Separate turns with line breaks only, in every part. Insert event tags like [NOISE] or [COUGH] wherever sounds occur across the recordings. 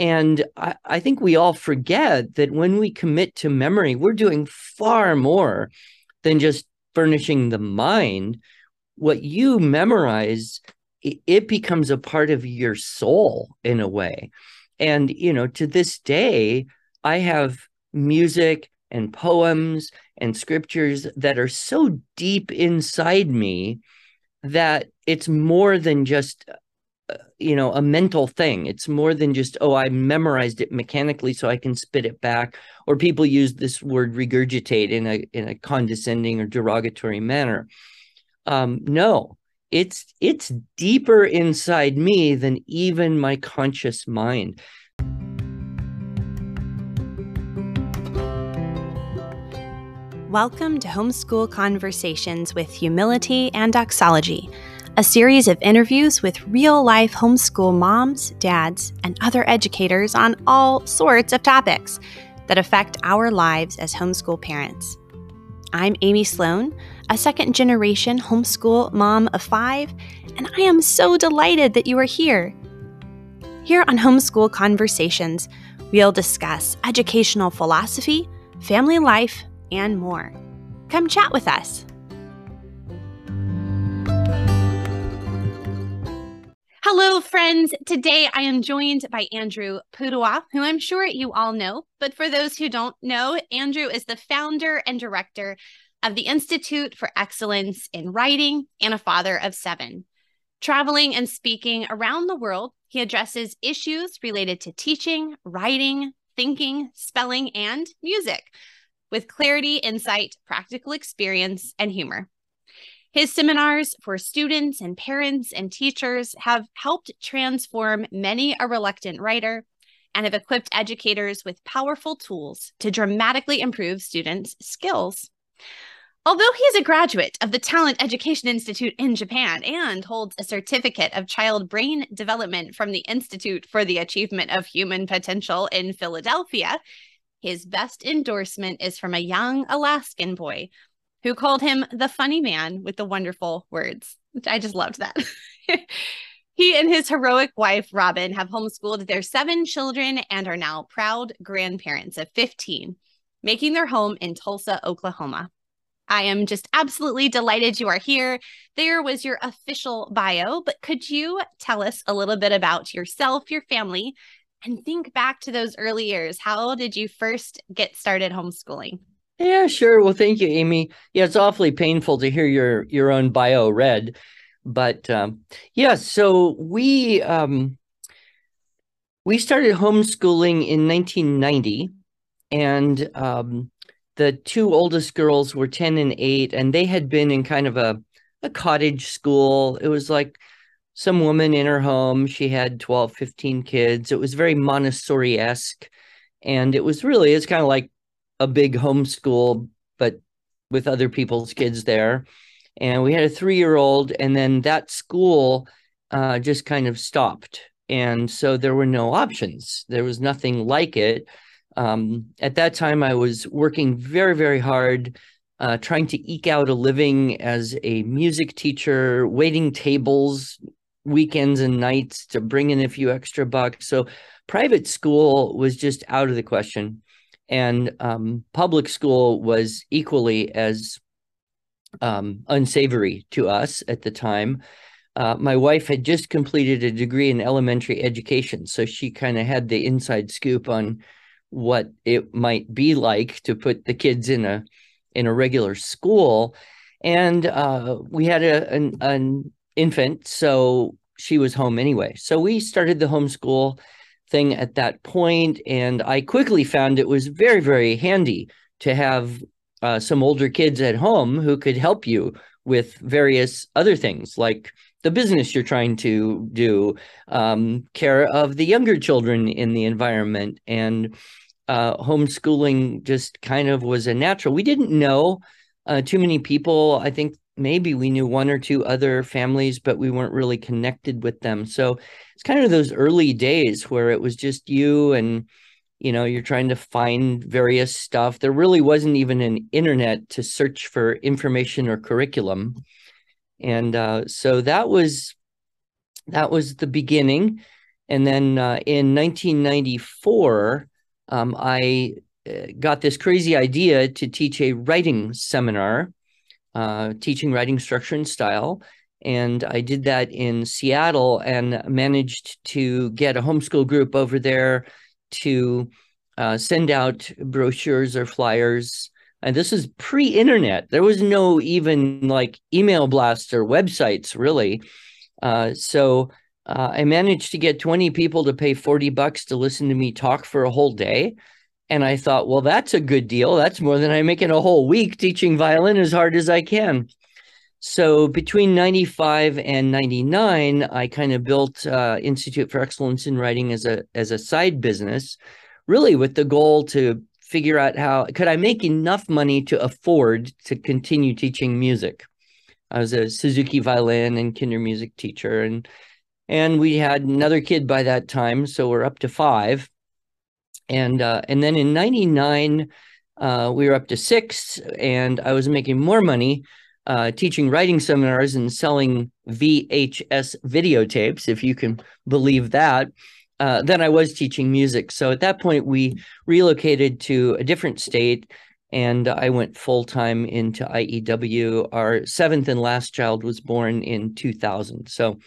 And I, I think we all forget that when we commit to memory, we're doing far more than just furnishing the mind. What you memorize, it, becomes a part of your soul in a way. And, you know, to this day, I have music and poems and scriptures that are so deep inside me that it's more than just you know a mental thing. It's more than just oh i memorized it mechanically so i can spit it back or people use this word regurgitate in a in a condescending or derogatory manner. Um no it's it's deeper inside me than even my conscious mind.
Welcome to Homeschool Conversations with Humility and Doxology, a series of interviews with real life homeschool moms, dads, and other educators on all sorts of topics that affect our lives as homeschool parents. I'm Amy Sloan, a second generation homeschool mom of five, and I am so delighted that you are here. Here on Homeschool Conversations, we'll discuss educational philosophy, family life, and more. Come chat with us. Hello, friends. Today I am joined by Andrew Pudewa, who I'm sure you all know. But for those who don't know, Andrew is the founder and director of the Institute for Excellence in Writing and a father of seven. Traveling and speaking around the world, he addresses issues related to teaching, writing, thinking, spelling, and music with clarity, insight, practical experience, and humor. His seminars for students and parents and teachers have helped transform many a reluctant writer and have equipped educators with powerful tools to dramatically improve students' skills. Although he is a graduate of the Talent Education Institute in Japan and holds a certificate of child brain development from the Institute for the Achievement of Human Potential in Philadelphia, his best endorsement is from a young Alaskan boy who called him the funny man with the wonderful words. I just loved that. [LAUGHS] he and his heroic wife, Robin, have homeschooled their seven children and are now proud grandparents of 15, making their home in Tulsa, Oklahoma. I am just absolutely delighted you are here. There was your official bio, but could you tell us a little bit about yourself, your family, and think back to those early years. How did you first get started homeschooling?
Yeah, sure. Well, thank you, Amy. Yeah, it's awfully painful to hear your your own bio read, but um, yeah. So we um, we started homeschooling in 1990, and um, the two oldest girls were 10 and 8, and they had been in kind of a a cottage school. It was like some woman in her home. She had 12, 15 kids. It was very Montessori esque. And it was really, it's kind of like a big homeschool, but with other people's kids there. And we had a three year old, and then that school uh, just kind of stopped. And so there were no options, there was nothing like it. Um, at that time, I was working very, very hard uh, trying to eke out a living as a music teacher, waiting tables, weekends and nights to bring in a few extra bucks. So private school was just out of the question. And um, public school was equally as um, unsavory to us at the time. Uh, my wife had just completed a degree in elementary education, so she kind of had the inside scoop on what it might be like to put the kids in a in a regular school. And uh, we had a, an, an infant, so she was home anyway. So we started the homeschool thing at that point, and I quickly found it was very, very handy to have uh, some older kids at home who could help you with various other things like the business you're trying to do, um, care of the younger children in the environment, and uh, homeschooling just kind of was a natural. We didn't know uh, too many people. I think maybe we knew one or two other families, but we weren't really connected with them. So it's kind of those early days where it was just you and you know you're trying to find various stuff. There really wasn't even an internet to search for information or curriculum. And uh, so that was that was the beginning. And then uh, in 1994, um, I uh, got this crazy idea to teach a writing seminar, uh, teaching writing structure and style. And I did that in Seattle and managed to get a homeschool group over there to uh, send out brochures or flyers. And this is pre internet. There was no even like email blasts or websites, really. Uh, so uh, I managed to get 20 people to pay 40 bucks to listen to me talk for a whole day. And I thought, well, that's a good deal. That's more than I make in a whole week teaching violin as hard as I can. So between 95 and 99, I kind of built uh, Institute for Excellence in Writing as a as a side business, really with the goal to figure out how could I make enough money to afford to continue teaching music. I was a Suzuki violin and Kindermusik teacher, and and we had another kid by that time, so we're up to five. And uh, and then in '99, uh, we were up to six, and I was making more money uh, teaching writing seminars and selling VHS videotapes, if you can believe that. Uh, than I was teaching music. So at that point, we relocated to a different state and I went full time into IEW. Our seventh and last child was born in 2000. So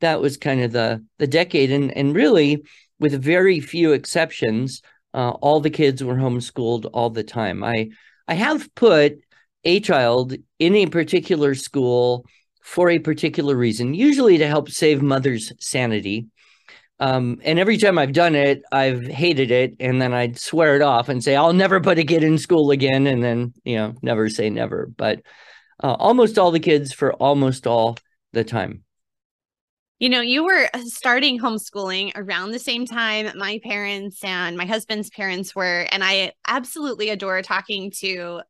that was kind of the the decade, and and really, with very few exceptions, uh, all the kids were homeschooled all the time. I I have put a child in a particular school for a particular reason, usually to help save mother's sanity. Um, and every time I've done it, I've hated it, and then I'd swear it off and say I'll never put a kid in school again, and then you know never say never. But uh, almost all the kids for almost all the time.
You know, you were uh, starting homeschooling around the same time my parents and my husband's parents were, and I absolutely adore talking to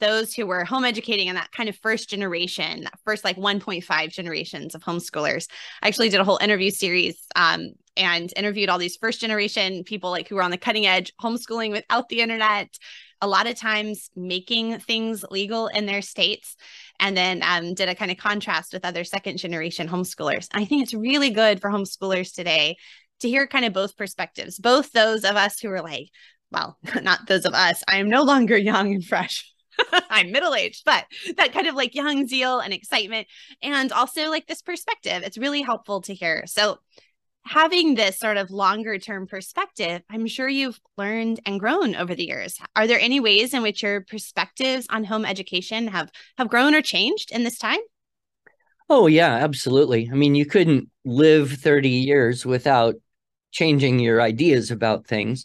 those who were home educating and that kind of first generation, that first like 1.5 generations of homeschoolers. I actually did a whole interview series um, and interviewed all these first generation people like who were on the cutting edge homeschooling without the internet, a lot of times making things legal in their states and then um, did a kind of contrast with other second generation homeschoolers. I think it's really good for homeschoolers today to hear kind of both perspectives, both those of us who are like, well, [LAUGHS] not those of us. I am no longer young and fresh. [LAUGHS] I'm middle aged, but that kind of like young zeal and excitement, and also like this perspective. It's really helpful to hear. So, having this sort of longer term perspective, I'm sure you've learned and grown over the years. Are there any ways in which your perspectives on home education have have grown or changed in this time?
Oh yeah, absolutely. I mean, you couldn't live 30 years without changing your ideas about things.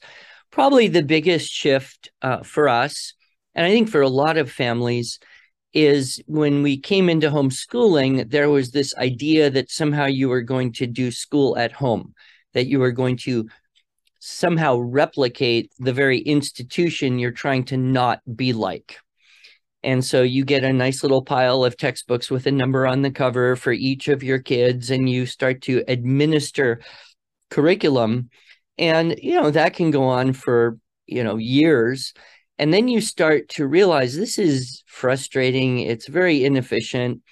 Probably the biggest shift uh, for us, and I think for a lot of families, is when we came into homeschooling, there was this idea that somehow you were going to do school at home, that you were going to somehow replicate the very institution you're trying to not be like. And so you get a nice little pile of textbooks with a number on the cover for each of your kids, and you start to administer curriculum. And, you know, that can go on for, you know, years. And then you start to realize this is frustrating. It's very inefficient.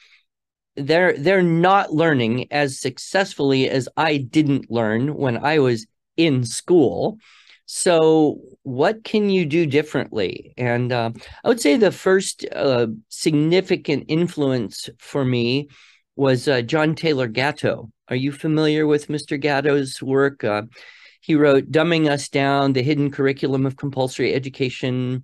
They're they're not learning as successfully as I didn't learn when I was in school. So, what can you do differently? And uh, I would say the first uh, significant influence for me was uh, John Taylor Gatto. Are you familiar with Mr. Gatto's work? He wrote Dumbing Us Down, The Hidden Curriculum of Compulsory Education,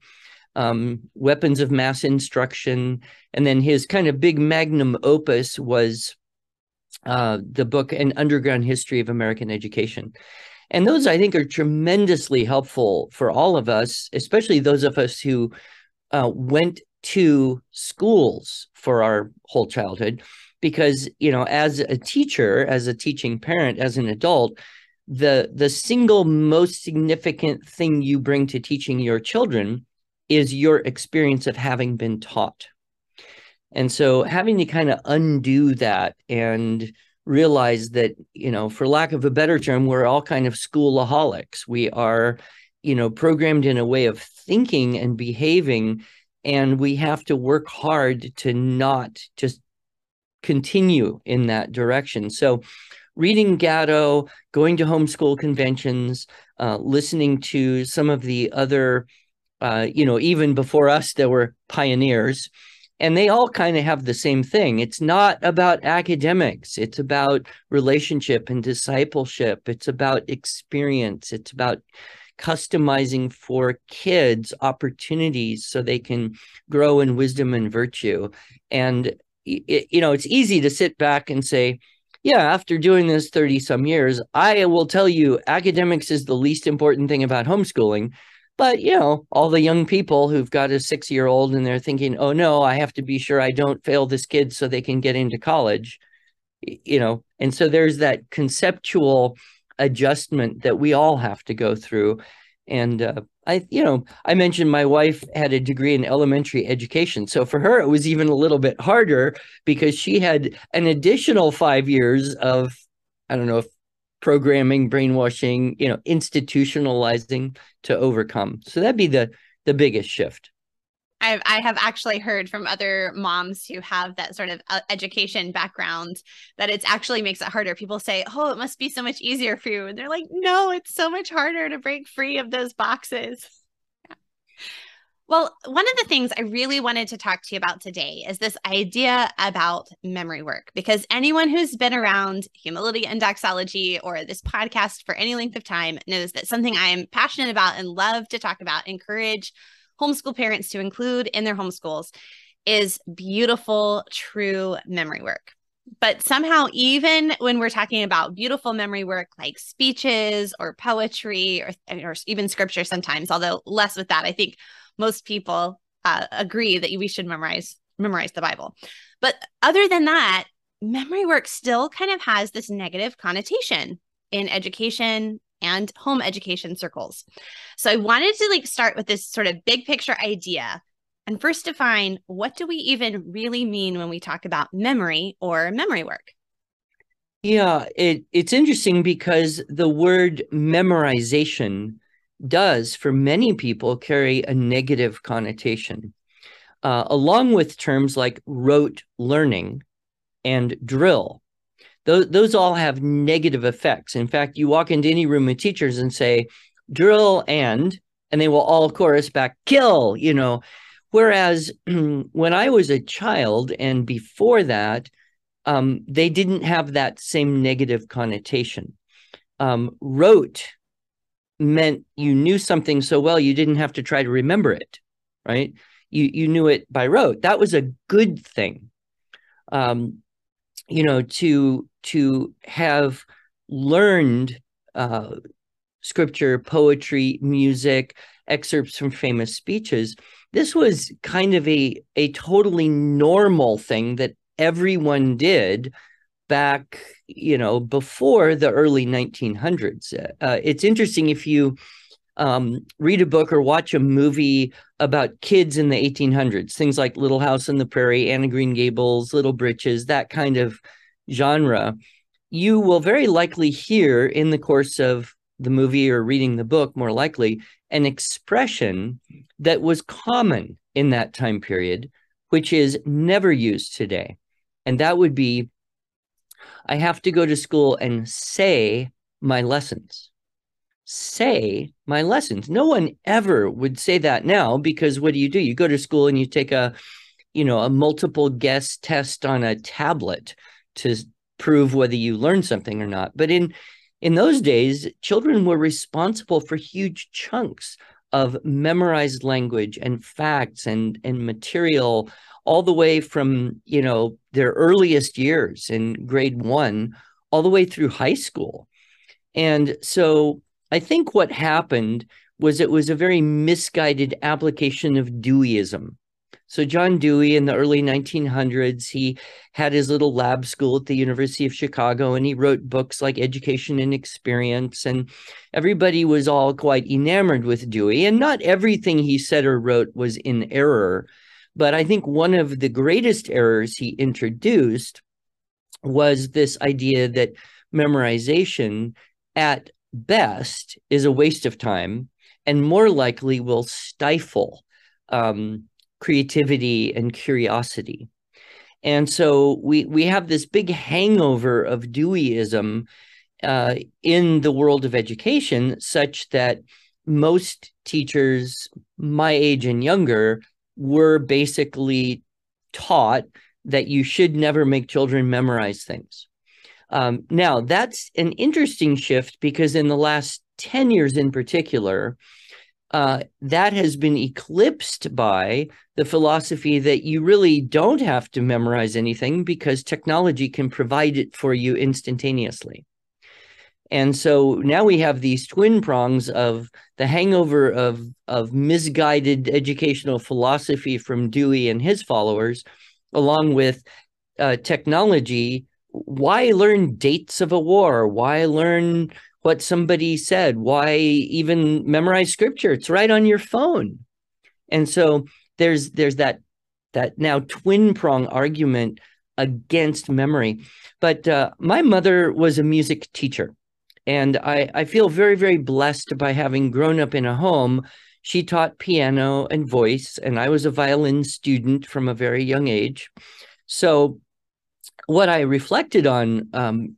um, Weapons of Mass Instruction. And then his kind of big magnum opus was uh, the book An Underground History of American Education. And those, I think, are tremendously helpful for all of us, especially those of us who uh, went to schools for our whole childhood. Because, you know, as a teacher, as a teaching parent, as an adult, the the single most significant thing you bring to teaching your children is your experience of having been taught. And so having to kind of undo that and realize that you know for lack of a better term we're all kind of schoolaholics. We are you know programmed in a way of thinking and behaving and we have to work hard to not just continue in that direction. So reading Gatto, going to homeschool conventions, uh, listening to some of the other, uh, you know, even before us, there were pioneers. And they all kind of have the same thing. It's not about academics. It's about relationship and discipleship. It's about experience. It's about customizing for kids opportunities so they can grow in wisdom and virtue. And, you know, it's easy to sit back and say, yeah, after doing this 30 some years, I will tell you academics is the least important thing about homeschooling. But, you know, all the young people who've got a six year old and they're thinking, oh no, I have to be sure I don't fail this kid so they can get into college, you know, and so there's that conceptual adjustment that we all have to go through. And uh, I, you know, I mentioned my wife had a degree in elementary education. So for her, it was even a little bit harder because she had an additional five years of, I don't know, programming, brainwashing, you know, institutionalizing to overcome. So that'd be the the biggest shift.
I've, I have actually heard from other moms who have that sort of uh, education background that it actually makes it harder. People say, "Oh, it must be so much easier for you," and they're like, "No, it's so much harder to break free of those boxes." Well, one of the things I really wanted to talk to you about today is this idea about memory work, because anyone who's been around humility and doxology or this podcast for any length of time knows that something I am passionate about and love to talk about, encourage homeschool parents to include in their homeschools is beautiful, true memory work. But somehow, even when we're talking about beautiful memory work like speeches or poetry or, or even scripture, sometimes, although less with that, I think most people uh, agree that we should memorize memorize the Bible. But other than that, memory work still kind of has this negative connotation in education and home education circles. So I wanted to like start with this sort of big picture idea and first define what do we even really mean when we talk about memory or memory work?
Yeah, it, it's interesting because the word memorization does, for many people, carry a negative connotation, uh, along with terms like rote learning and drill those those all have negative effects. In fact, you walk into any room with teachers and say, drill and, and they will all chorus back, kill, you know. Whereas [CLEARS THROAT] when I was a child and before that, um, they didn't have that same negative connotation. Um, rote meant you knew something so well you didn't have to try to remember it, right? You you knew it by rote. That was a good thing. Um, you know, to to have learned uh, scripture, poetry, music, excerpts from famous speeches. This was kind of a a totally normal thing that everyone did back, you know, before the early 1900s. Uh, it's interesting if you um, read a book or watch a movie about kids in the 1800s, things like Little House on the Prairie, Anne of Green Gables, Little Britches, that kind of genre, you will very likely hear in the course of the movie or reading the book, more likely, an expression that was common in that time period, which is never used today. And that would be I have to go to school and say my lessons. Say my lessons. No one ever would say that now because what do you do? You go to school and you take a, you know, a multiple guess test on a tablet to prove whether you learned something or not. But in in those days, children were responsible for huge chunks of memorized language and facts and and material all the way from you know their earliest years in grade 1 all the way through high school. And so I think what happened was it was a very misguided application of Deweyism. So John Dewey in the early 1900s, he had his little lab school at the University of Chicago and he wrote books like Education and Experience and everybody was all quite enamored with Dewey and not everything he said or wrote was in error, but I think one of the greatest errors he introduced was this idea that memorization at best is a waste of time and more likely will stifle um, creativity and curiosity. And so we we have this big hangover of Deweyism uh, in the world of education, such that most teachers my age and younger were basically taught that you should never make children memorize things. Um, now, that's an interesting shift because in the last 10 years in particular, uh, that has been eclipsed by the philosophy that you really don't have to memorize anything because technology can provide it for you instantaneously. And so now we have these twin prongs of the hangover of, of misguided educational philosophy from Dewey and his followers, along with uh, technology. Why learn dates of a war? Why learn what somebody said? Why even memorize scripture? It's right on your phone. And so there's there's that that now twin prong argument against memory. But uh, my mother was a music teacher. And I, I feel very, very blessed by having grown up in a home. She taught piano and voice, and I was a violin student from a very young age. So, what I reflected on um,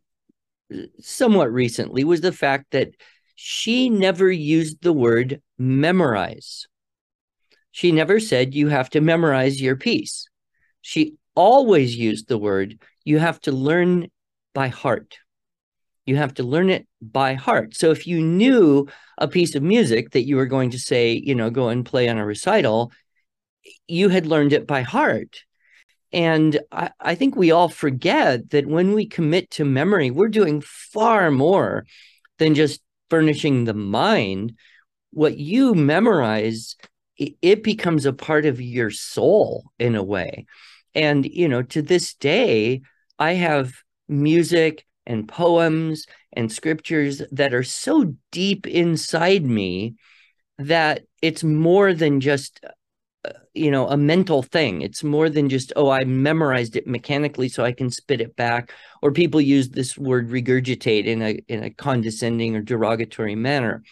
somewhat recently was the fact that she never used the word memorize. She never said you have to memorize your piece. She always used the word you have to learn by heart. You have to learn it by heart. So if you knew a piece of music that you were going to say, you know, go and play on a recital, you had learned it by heart. And I, I think we all forget that when we commit to memory, we're doing far more than just furnishing the mind. What you memorize, it, becomes a part of your soul in a way. And, you know, to this day, I have music and poems and scriptures that are so deep inside me that it's more than just you know a mental thing it's more than just oh i memorized it mechanically so i can spit it back or people use this word regurgitate in a in a condescending or derogatory manner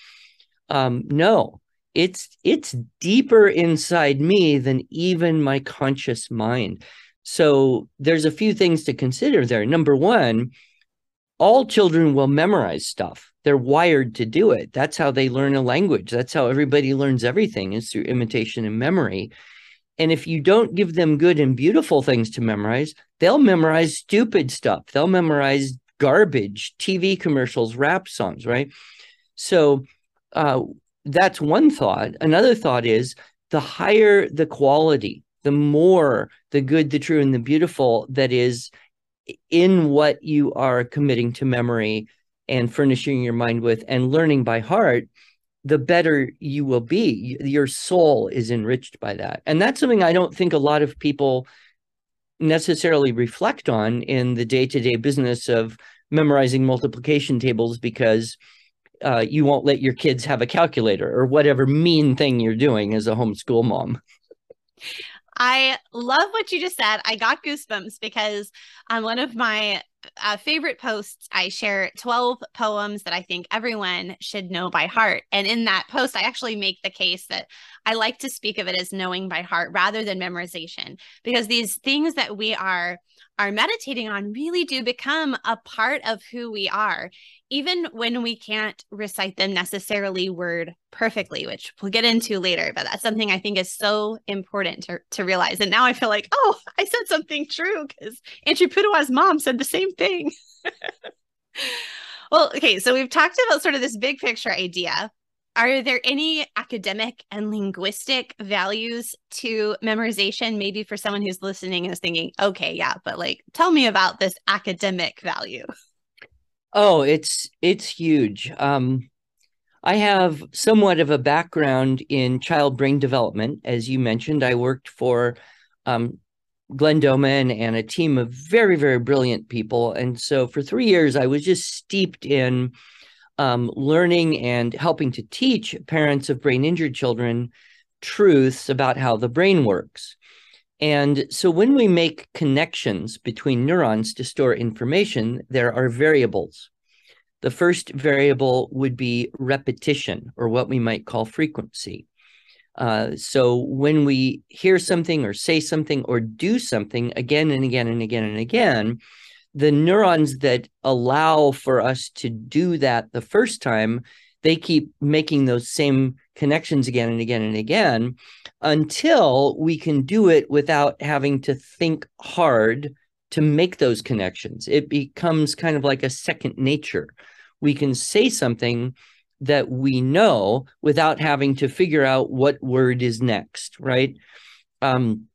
um no it's it's deeper inside me than even my conscious mind so there's a few things to consider there number one all children will memorize stuff. They're wired to do it. That's how they learn a language. That's how everybody learns everything is through imitation and memory. And if you don't give them good and beautiful things to memorize, they'll memorize stupid stuff. They'll memorize garbage, TV commercials, rap songs, right? So uh, that's one thought. Another thought is the higher the quality, the more the good, the true, and the beautiful that is in what you are committing to memory and furnishing your mind with and learning by heart, the better you will be. Your soul is enriched by that. And that's something I don't think a lot of people necessarily reflect on in the day to day business of memorizing multiplication tables because uh, you won't let your kids have a calculator or whatever mean thing you're doing as a homeschool mom.
I love what you just said. I got goosebumps because on one of my uh, favorite posts, I share 12 poems that I think everyone should know by heart. And in that post, I actually make the case that I like to speak of it as knowing by heart rather than memorization, because these things that we are are meditating on really do become a part of who we are even when we can't recite them necessarily word perfectly, which we'll get into later. But that's something I think is so important to, to realize. And now I feel like, oh, I said something true because Andrew Pudewa's mom said the same thing. [LAUGHS] well, okay, so we've talked about sort of this big picture idea. Are there any academic and linguistic values to memorization? Maybe for someone who's listening and is thinking, okay, yeah, but like, tell me about this academic value.
Oh, it's it's huge. Um, I have somewhat of a background in child brain development, as you mentioned. I worked for um, Glenn Doman and a team of very, very brilliant people, and so for three years, I was just steeped in um, learning and helping to teach parents of brain injured children truths about how the brain works. And so when we make connections between neurons to store information, there are variables. The first variable would be repetition, or what we might call frequency. Uh, so when we hear something or say something or do something again and again and again and again, the neurons that allow for us to do that the first time, they keep making those same connections again and again and again until we can do it without having to think hard to make those connections. It becomes kind of like a second nature. We can say something that we know without having to figure out what word is next, right? Um,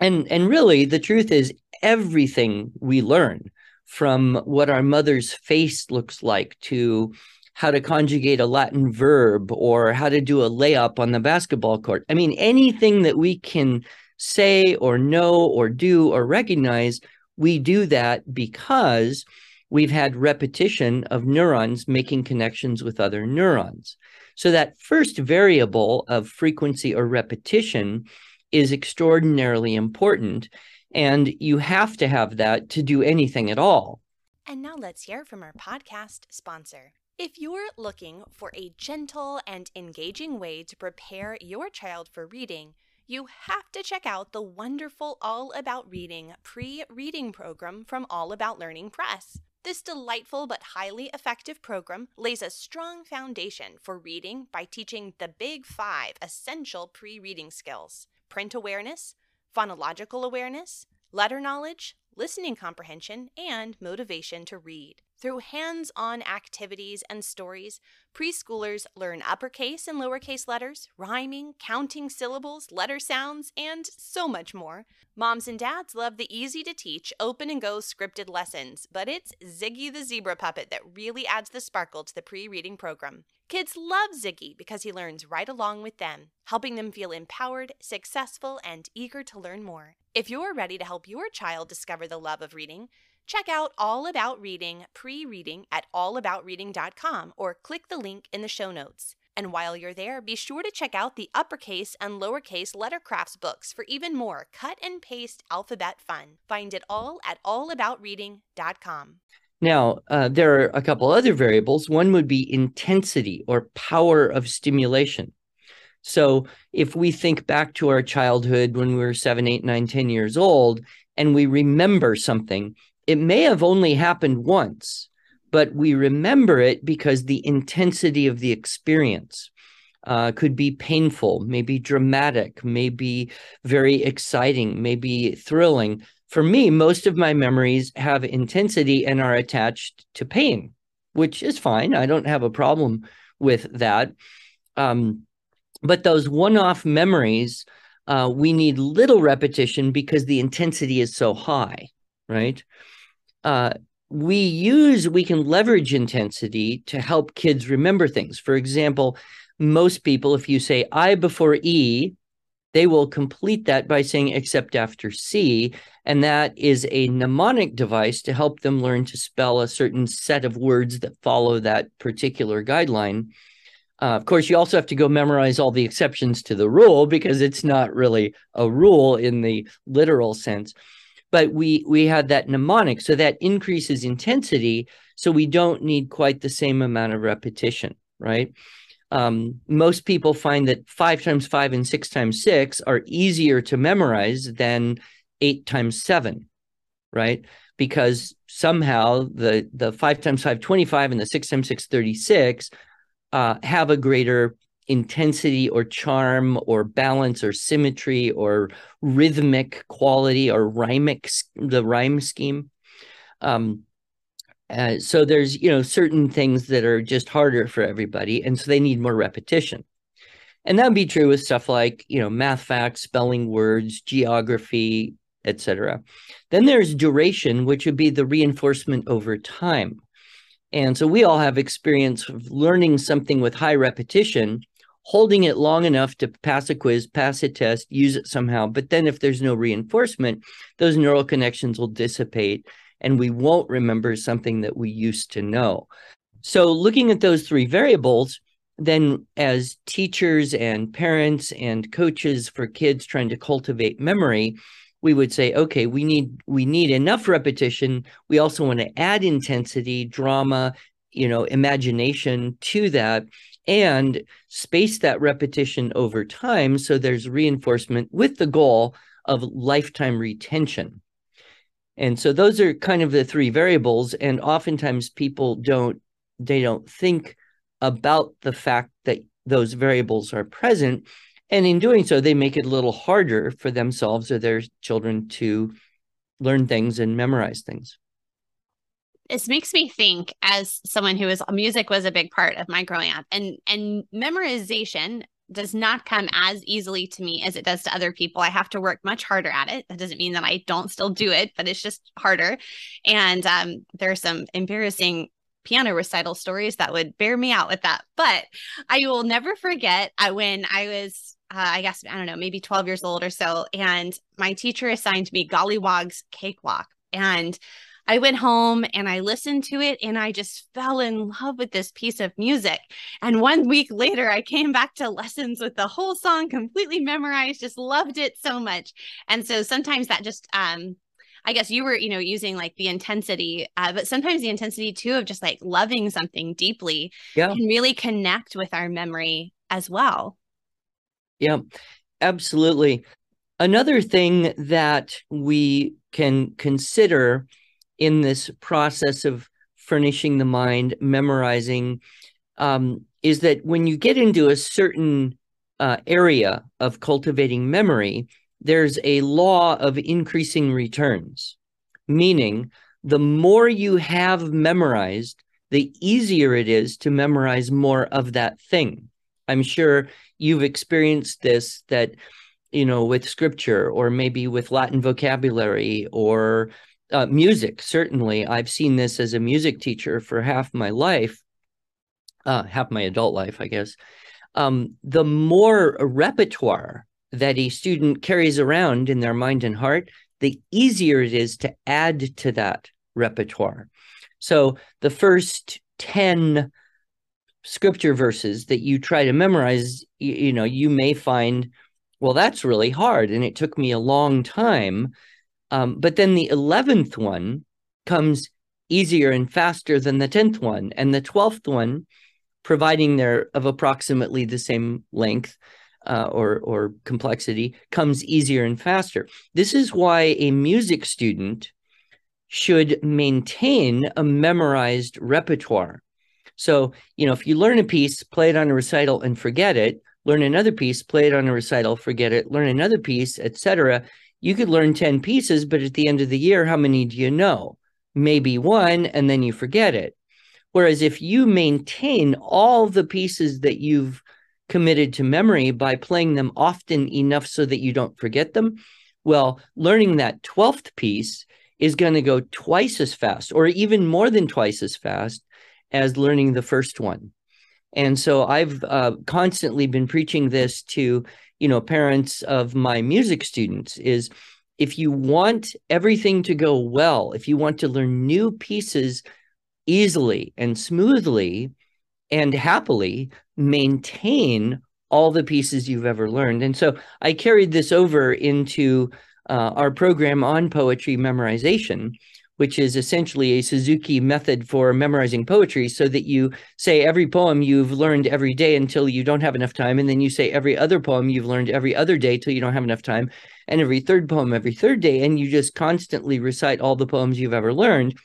and and really, the truth is, everything we learn, from what our mother's face looks like to how to conjugate a Latin verb or how to do a layup on the basketball court. I mean, anything that we can say or know or do or recognize, we do that because we've had repetition of neurons making connections with other neurons. So that first variable of frequency or repetition is extraordinarily important. And you have to have that to do anything at all.
And now let's hear from our podcast sponsor. If you're looking for a gentle and engaging way to prepare your child for reading, you have to check out the wonderful All About Reading pre reading program from All About Learning Press. This delightful but highly effective program lays a strong foundation for reading by teaching the Big Five essential pre reading skills print awareness, phonological awareness, letter knowledge, listening comprehension, and motivation to read. Through hands on activities and stories, preschoolers learn uppercase and lowercase letters, rhyming, counting syllables, letter sounds, and so much more. Moms and dads love the easy to teach, open and go scripted lessons, but it's Ziggy the Zebra Puppet that really adds the sparkle to the pre reading program. Kids love Ziggy because he learns right along with them, helping them feel empowered, successful, and eager to learn more. If you're ready to help your child discover the love of reading, Check out All About Reading pre reading at allaboutreading.com or click the link in the show notes. And while you're there, be sure to check out the uppercase and lowercase lettercrafts books for even more cut and paste alphabet fun. Find it all at allaboutreading.com.
Now, uh, there are a couple other variables. One would be intensity or power of stimulation. So, if we think back to our childhood when we were seven, eight, nine, ten years old, and we remember something, it may have only happened once, but we remember it because the intensity of the experience uh, could be painful, maybe dramatic, maybe very exciting, maybe thrilling. For me, most of my memories have intensity and are attached to pain, which is fine. I don't have a problem with that. Um, but those one off memories, uh, we need little repetition because the intensity is so high, right? uh, we use we can leverage intensity to help kids remember things for example most people if you say i before e they will complete that by saying except after c and that is a mnemonic device to help them learn to spell a certain set of words that follow that particular guideline uh, of course you also have to go memorize all the exceptions to the rule because it's not really a rule in the literal sense. But we we had that mnemonic so that increases intensity so we don't need quite the same amount of repetition right? Um, most people find that five times five and six times six are easier to memorize than eight times seven right? Because somehow the the five times five 25 and the six times six 36 uh, have a greater intensity or charm or balance or symmetry or rhythmic quality or rhymic the rhyme scheme. Um, uh, so there's you know certain things that are just harder for everybody and so they need more repetition. And that would be true with stuff like you know math facts spelling words geography etc then there's duration which would be the reinforcement over time and so we all have experience of learning something with high repetition holding it long enough to pass a quiz, pass a test, use it somehow. But then if there's no reinforcement, those neural connections will dissipate and we won't remember something that we used to know. So looking at those three variables, then as teachers and parents and coaches for kids trying to cultivate memory, we would say okay we need we need enough repetition. We also want to add intensity drama you know imagination to that and space that repetition over time. So there's reinforcement with the goal of lifetime retention. And so those are kind of the three variables. And oftentimes people don't they don't think about the fact that those variables are present and in doing so they make it a little harder for themselves or their children to learn things and memorize things
this makes me think as someone who is music was a big part of my growing up and and memorization does not come as easily to me as it does to other people. I have to work much harder at it. That doesn't mean that I don't still do it, but it's just harder. And um, there are some embarrassing piano recital stories that would bear me out with that. But I will never forget uh, when I was, uh, I guess, I don't know, maybe 12 years old or so. And my teacher assigned me Golliwogg's Cakewalk. And I went home and I listened to it and I just fell in love with this piece of music. And one week later, I came back to lessons with the whole song completely memorized, just loved it so much. And so sometimes that just, um, I guess you were, you know, using like the intensity, uh, but sometimes the intensity too of just like loving something deeply yeah. can really connect with our memory as well.
Yeah, absolutely. Another thing that we can consider in this process of furnishing the mind, memorizing, um, is that when you get into a certain uh, area of cultivating memory, there's a law of increasing returns, meaning the more you have memorized, the easier it is to memorize more of that thing. I'm sure you've experienced this that, you know, with scripture or maybe with Latin vocabulary or uh, music certainly. I've seen this as a music teacher for half my life uh, half my adult life i guess. Um, the more repertoire that a student carries around in their mind and heart the easier it is to add to that repertoire. So the first 10 scripture verses that you try to memorize you, you know you may find well that's really hard and it took me a long time um, but then the 11th one comes easier and faster than the 10th one. And the 12th one, providing they're of approximately the same length uh, or, or complexity, comes easier and faster. This is why a music student should maintain a memorized repertoire. So, you know, if you learn a piece, play it on a recital and forget it, learn another piece, play it on a recital, forget it, learn another piece, etc you could learn 10 pieces, but at the end of the year, how many do you know? Maybe one, and then you forget it. Whereas if you maintain all the pieces that you've committed to memory by playing them often enough so that you don't forget them, well, learning that 12th piece is going to go twice as fast or even more than twice as fast as learning the first one. And so I've uh, constantly been preaching this to you know parents of my music students is if you want everything to go well if you want to learn new pieces easily and smoothly and happily maintain all the pieces you've ever learned and so i carried this over into uh, our program on poetry memorization which is essentially a Suzuki method for memorizing poetry, so that you say every poem you've learned every day until you don't have enough time, and then you say every other poem you've learned every other day till you don't have enough time, and every third poem every third day, and you just constantly recite all the poems you've ever learned.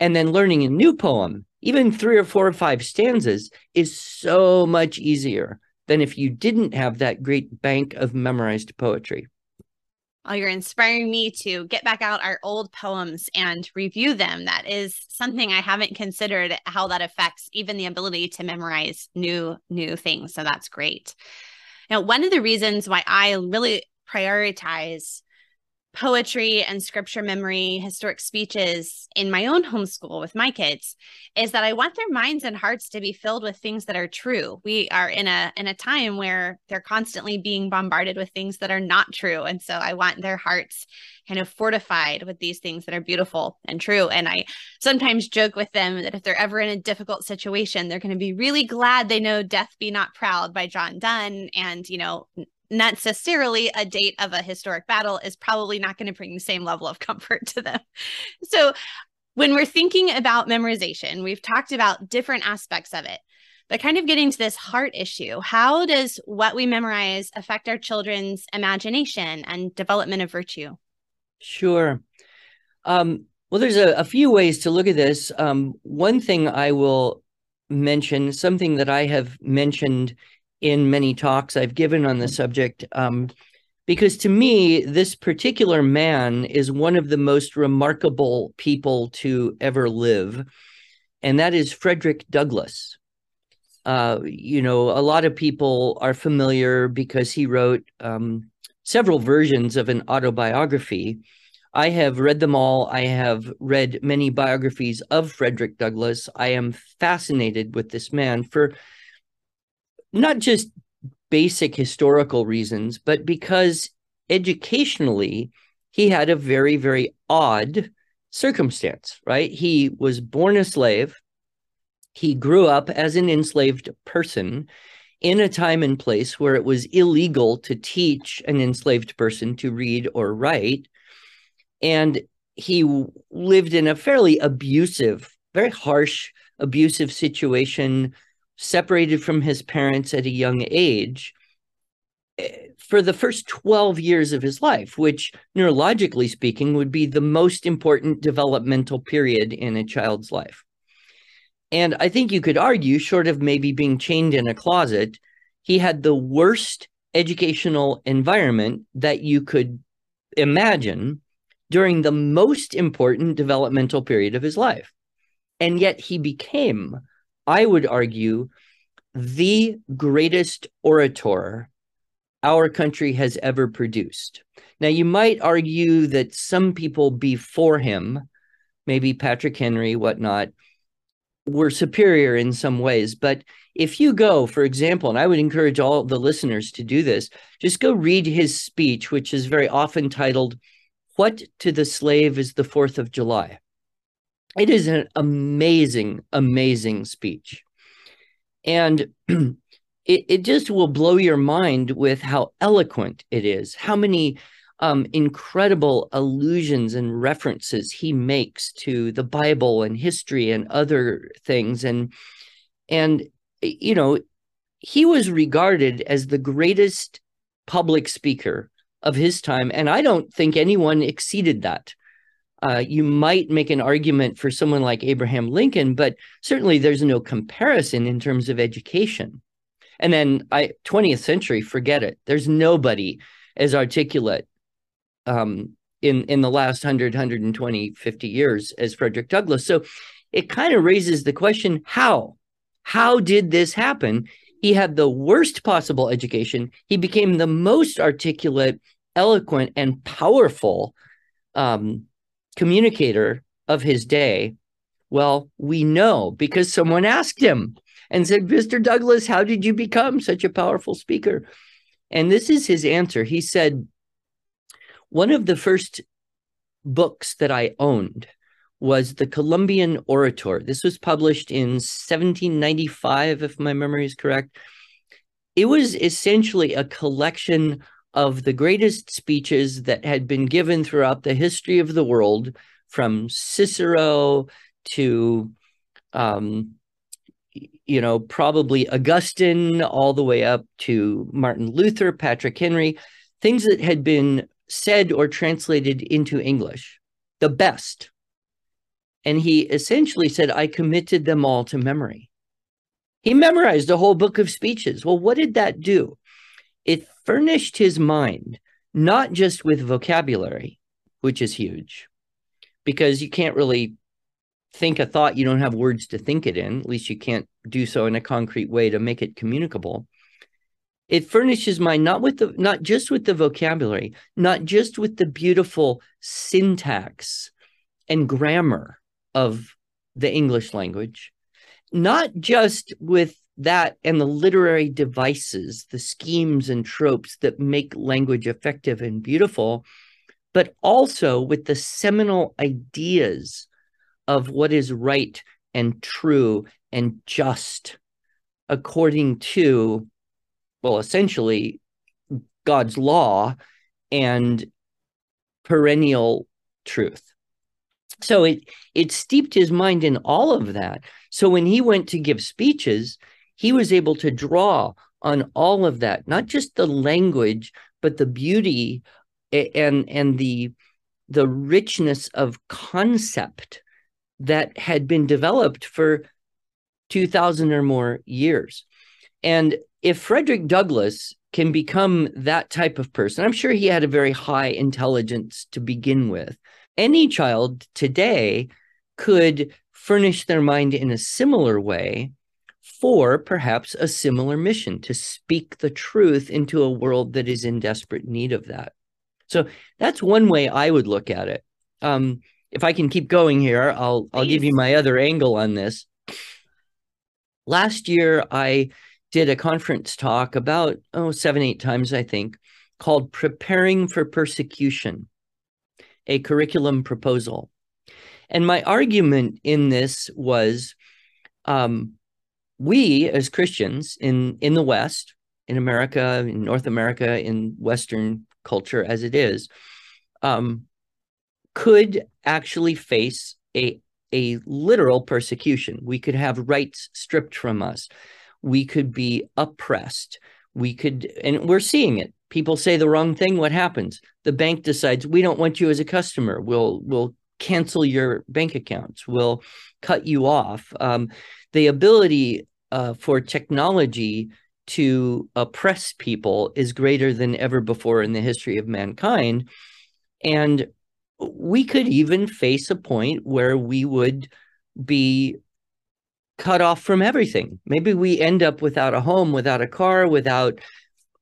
And then learning a new poem, even three or four or five stanzas, is so much easier than if you didn't have that great bank of memorized poetry.
Oh, you're inspiring me to get back out our old poems and review them. That is something I haven't considered how that affects even the ability to memorize new new things. So that's great. Now, one of the reasons why I really prioritize poetry and scripture memory, historic speeches in my own homeschool with my kids is that I want their minds and hearts to be filled with things that are true. We are in a in a time where they're constantly being bombarded with things that are not true and so I want their hearts kind of fortified with these things that are beautiful and true and I sometimes joke with them that if they're ever in a difficult situation they're going to be really glad they know Death Be Not Proud by John Donne and you know necessarily a date of a historic battle is probably not going to bring the same level of comfort to them. So, when we're thinking about memorization, we've talked about different aspects of it. But kind of getting to this heart issue, how does what we memorize affect our children's imagination and development of virtue?
Sure. Um, well, there's a, a, few ways to look at this. Um, one thing I will mention, something that I have mentioned in many talks I've given on the subject, um, because to me, this particular man is one of the most remarkable people to ever live, and that is Frederick Douglass. Uh, you know, a lot of people are familiar because he wrote um, several versions of an autobiography. I have read them all. I have read many biographies of Frederick Douglass. I am fascinated with this man for not just basic historical reasons, but because educationally, he had a very, very odd circumstance, right? He was born a slave. He grew up as an enslaved person in a time and place where it was illegal to teach an enslaved person to read or write. And he lived in a fairly abusive, very harsh, abusive situation separated from his parents at a young age eh, for the first 12 years of his life, which neurologically speaking would be the most important developmental period in a child's life. And I think you could argue, short of maybe being chained in a closet, he had the worst educational environment that you could imagine during the most important developmental period of his life. And yet he became I would argue, the greatest orator our country has ever produced. Now, you might argue that some people before him, maybe Patrick Henry, whatnot, were superior in some ways. But if you go, for example, and I would encourage all the listeners to do this, just go read his speech, which is very often titled, What to the Slave is the Fourth of July? It is an amazing, amazing speech. And [CLEARS THROAT] it, it just will blow your mind with how eloquent it is, how many um, incredible allusions and references he makes to the Bible and history and other things. And, and you know, he was regarded as the greatest public speaker of his time. And I don't think anyone exceeded that. Uh, you might make an argument for someone like Abraham Lincoln, but certainly there's no comparison in terms of education. And then I 20th century, forget it. There's nobody as articulate um, in in the last 100, 120, 50 years as Frederick Douglass. So it kind of raises the question, how? How did this happen? He had the worst possible education. He became the most articulate, eloquent, and powerful um, communicator of his day? Well, we know because someone asked him and said, Mr. Douglass, how did you become such a powerful speaker? And this is his answer. He said, One of the first books that I owned was the Columbian Orator. This was published in 1795, if my memory is correct. It was essentially a collection of the greatest speeches that had been given throughout the history of the world, from Cicero to, um, you know, probably Augustine, all the way up to Martin Luther, Patrick Henry, things that had been said or translated into English, the best. And he essentially said, I committed them all to memory. He memorized a whole book of speeches. Well, what did that do? It furnished his mind not just with vocabulary, which is huge, because you can't really think a thought you don't have words to think it in. At least you can't do so in a concrete way to make it communicable. It furnishes mind not with the not just with the vocabulary, not just with the beautiful syntax and grammar of the English language, not just with that and the literary devices, the schemes and tropes that make language effective and beautiful, but also with the seminal ideas of what is right and true and just according to, well, essentially God's law and perennial truth. So it it steeped his mind in all of that. So when he went to give speeches, he was able to draw on all of that, not just the language, but the beauty and and the the richness of concept that had been developed for 2000 or more years. And if Frederick Douglass can become that type of person, I'm sure he had a very high intelligence to begin with. Any child today could furnish their mind in a similar way for perhaps a similar mission to speak the truth into a world that is in desperate need of that. So that's one way I would look at it. Um, if I can keep going here, I'll I'll give you my other angle on this. Last year, I did a conference talk about oh seven eight times I think called "Preparing for Persecution," a curriculum proposal. And my argument in this was um, we as Christians in, in the West, in America, in North America, in Western culture as it is, um, could actually face a, a literal persecution. We could have rights stripped from us. We could be oppressed. We could, and we're seeing it. People say the wrong thing. What happens? The bank decides we don't want you as a customer. We'll we'll cancel your bank accounts, will cut you off. Um, the ability uh, for technology to oppress people is greater than ever before in the history of mankind. And we could even face a point where we would be cut off from everything. Maybe we end up without a home, without a car, without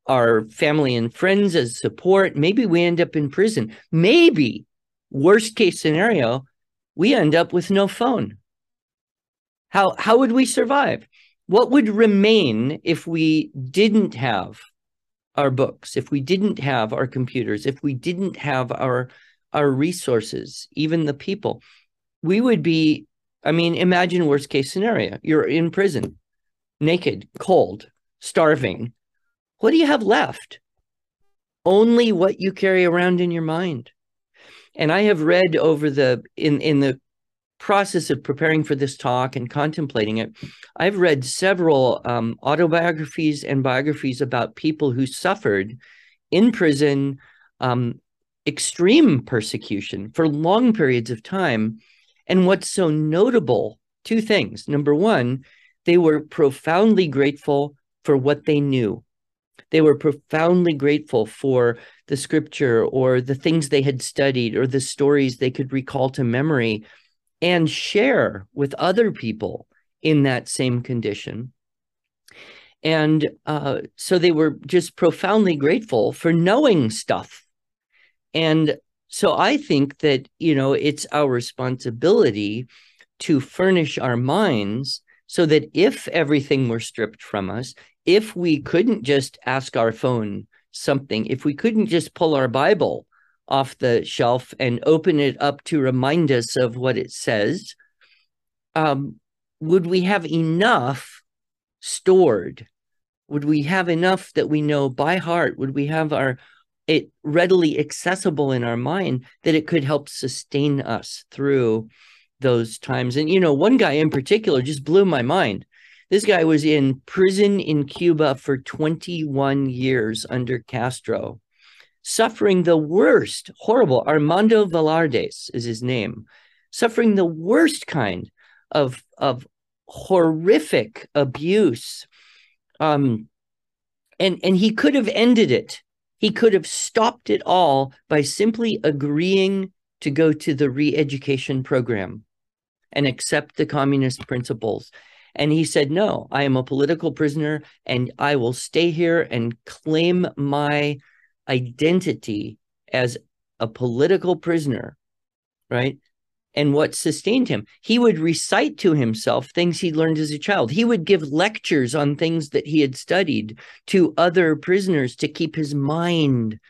our family and friends as support. Maybe we end up in prison. Maybe worst case scenario, we end up with no phone. How, how would we survive? What would remain if we didn't have our books, if we didn't have our computers, if we didn't have our, our resources, even the people? We would be, I mean, imagine worst case scenario. You're in prison, naked, cold, starving. What do you have left? Only what you carry around in your mind. And I have read over the in in the process of preparing for this talk and contemplating it, I've read several um, autobiographies and biographies about people who suffered in prison um, extreme persecution for long periods of time. And what's so notable, two things. Number one, they were profoundly grateful for what they knew. They were profoundly grateful for the scripture or the things they had studied or the stories they could recall to memory and share with other people in that same condition. And uh, so they were just profoundly grateful for knowing stuff. And so I think that, you know, it's our responsibility to furnish our minds so that if everything were stripped from us, if we couldn't just ask our phone something, if we couldn't just pull our Bible off the shelf and open it up to remind us of what it says, um, would we have enough stored? Would we have enough that we know by heart? Would we have our it readily accessible in our mind that it could help sustain us through those times? And you know, one guy in particular just blew my mind. This guy was in prison in Cuba for 21 years under Castro, suffering the worst, horrible. Armando Valladares is his name, suffering the worst kind of, of horrific abuse. Um, and, and he could have ended it. He could have stopped it all by simply agreeing to go to the re education program and accept the communist principles and he said, No, I am a political prisoner and I will stay here and claim my identity as a political prisoner. Right. And what sustained him, he would recite to himself things he learned as a child. He would give lectures on things that he had studied to other prisoners to keep his mind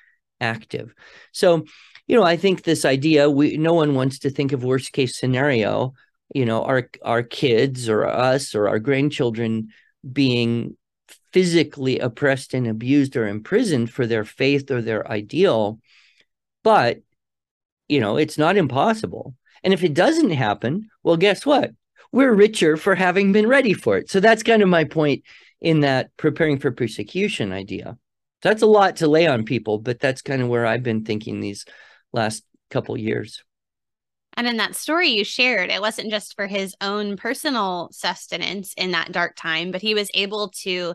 active. So, you know, I think this idea, we no one wants to think of worst case scenario you know our our kids or us or our grandchildren being physically oppressed and abused or imprisoned for their faith or their ideal but you know it's not impossible and if it doesn't happen well guess what we're richer for having been ready for it. So that's kind of my point in that preparing for persecution idea. That's a lot to lay on people, but that's kind of where I've been thinking these last couple years.
And in that story you shared, it wasn't just for his own personal sustenance in that dark time, but he was able to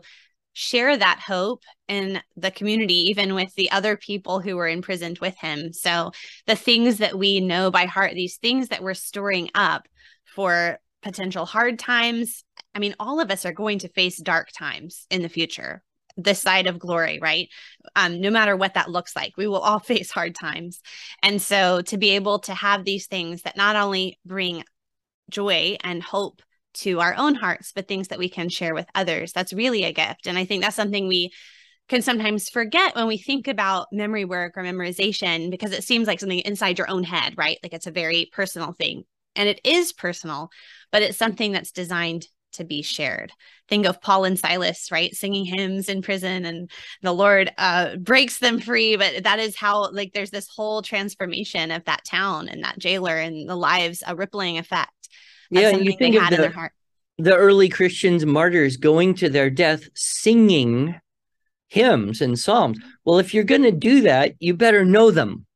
share that hope in the community, even with the other people who were imprisoned with him. So, the things that we know by heart, these things that we're storing up for potential hard times. I mean, all of us are going to face dark times in the future, this side of glory, right? Um, no matter what that looks like, we will all [LAUGHS] face hard times. And so to be able to have these things that not only bring joy and hope to our own hearts, but things that we can share with others, that's really a gift. And I think that's something we can sometimes forget when we think about memory work or memorization because it seems like something inside your own head, right? Like it's a very personal thing. And it is personal, but it's something that's designed to be shared. Think of Paul and Silas, right? Singing hymns in prison and the Lord uh, breaks them free. But that is how, like, there's this whole transformation of that town and that jailer and the lives, a rippling effect.
Yeah, you think of the, the early Christians, martyrs going to their death singing hymns and psalms. Well, if you're going to do that, you better know them.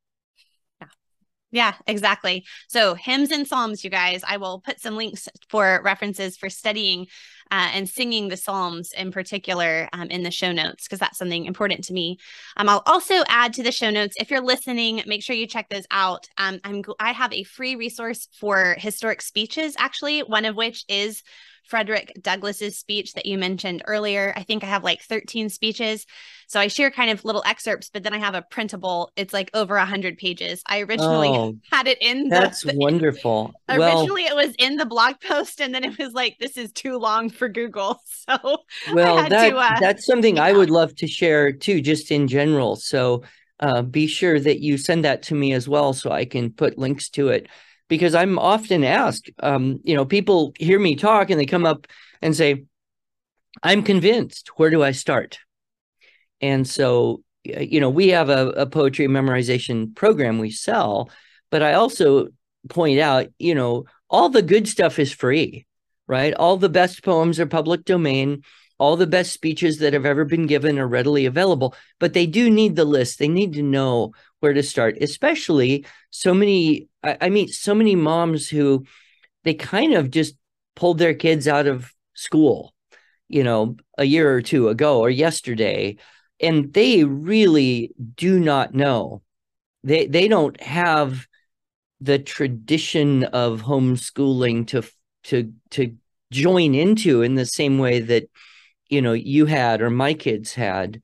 Yeah, exactly. So, hymns and psalms, you guys, I will put some links for references for studying uh, and singing the psalms in particular um, in the show notes because that's something important to me. Um, I'll also add to the show notes if you're listening, make sure you check those out. Um, I'm I have a free resource for historic speeches, actually, one of which is Frederick Douglass's speech that you mentioned earlier. I think I have like 13 speeches. So I share kind of little excerpts, but then I have a printable. It's like over 100 pages. I originally oh, [LAUGHS] had it in
the, That's wonderful. [LAUGHS]
Originally well, it was in the blog post and then it was like this is too long for Google. [LAUGHS] So
Well, that, to, uh, that's something I would love to share too just in general. So uh, be sure that you send that to me as well so I can put links to it because I'm often asked, um, you know, people hear me talk and they come up and say, I'm convinced. Where do I start? And so, you know, we have a, a poetry memorization program we sell, but I also point out, you know, all the good stuff is free, right? All the best poems are public domain. All the best speeches that have ever been given are readily available, but they do need the list. They need to know where to start, especially so many. I, I meet so many moms who they kind of just pulled their kids out of school, you know, a year or two ago or yesterday, and they really do not know. They they don't have the tradition of homeschooling to to to join into in the same way that you know you had or my kids had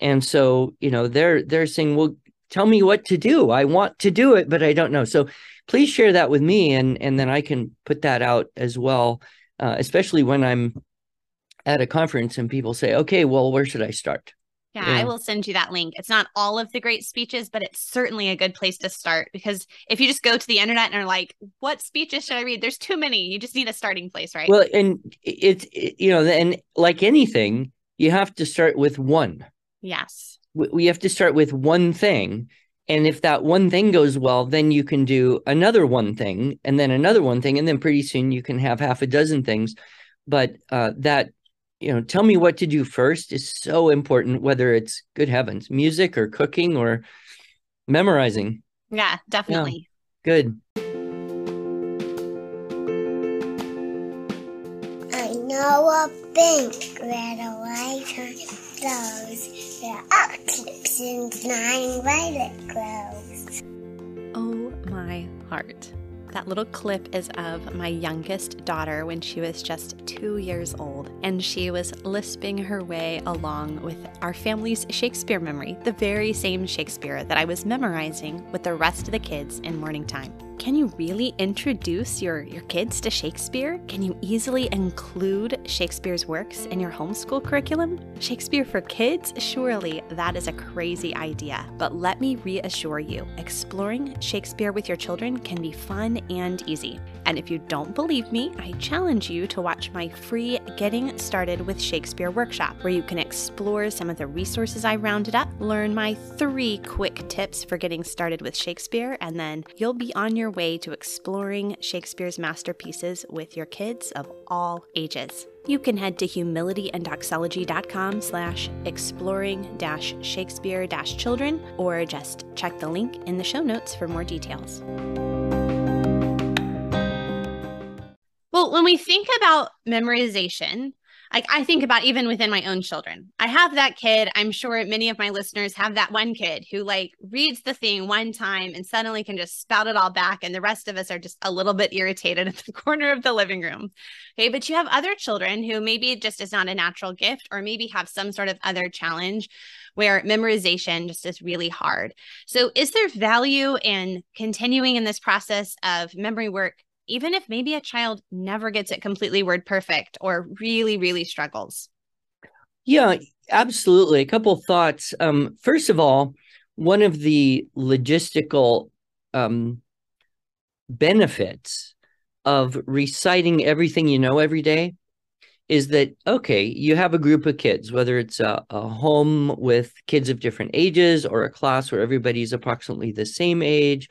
and so you know they're they're saying well tell me what to do. I want to do it, but I don't know. So please share that with me, and and then I can put that out as well. Uh, especially when I'm at a conference and people say, "Okay, well, where should I start?"
Yeah, yeah, I will send you that link. It's not all of the great speeches, but it's certainly a good place to start because if you just go to the internet and are like, what speeches should I read? There's too many. You just need a starting place, right?
Well, and it's, it, you know, and like anything, you have to start with one.
Yes
we have to start with one thing and if that one thing goes well then you can do another one thing and then another one thing and then pretty soon you can have half a dozen things but uh, that you know tell me what to do first is so important whether it's good heavens music or cooking or memorizing.
Yeah definitely.
Yeah, good.
I know a bank where the light flows there are clips and nine violet grows.
Oh my heart. That little clip is of my youngest daughter when she was just two years old, and she was lisping her way along with our family's Shakespeare memory, the very same Shakespeare that I was memorizing with the rest of the kids in morning time. Can you really introduce your, your kids to Shakespeare? Can you easily include Shakespeare's works in your homeschool curriculum? Shakespeare for kids? Surely that is a crazy idea. But let me reassure you exploring Shakespeare with your children can be fun and easy. And if you don't believe me, I challenge you to watch my free Getting Started with Shakespeare workshop, where you can explore some of the resources I rounded up, learn my three quick tips for getting started with Shakespeare, and then you'll be on your way to exploring Shakespeare's masterpieces with your kids of all ages. You can head to humilityanddoxology.com slash exploring dash Shakespeare dash children or just check the link in the show notes for more details.
Well, when we think about memorization, like I think about even within my own children. I have that kid. I'm sure many of my listeners have that one kid who like reads the thing one time and suddenly can just spout it all back. And the rest of us are just a little bit irritated [LAUGHS] at the corner of the living room. Okay. But you have other children who maybe just is not a natural gift or maybe have some sort of other challenge where memorization just is really hard. So, is there value in continuing in this process of memory work even if maybe a child never gets it completely word perfect or really, really struggles?
Yeah, absolutely. A couple thoughts. Um, first of all, one of the logistical um, benefits of reciting everything you know every day is that okay you have a group of kids whether it's a, a, home with kids of different ages or a class where everybody's approximately the same age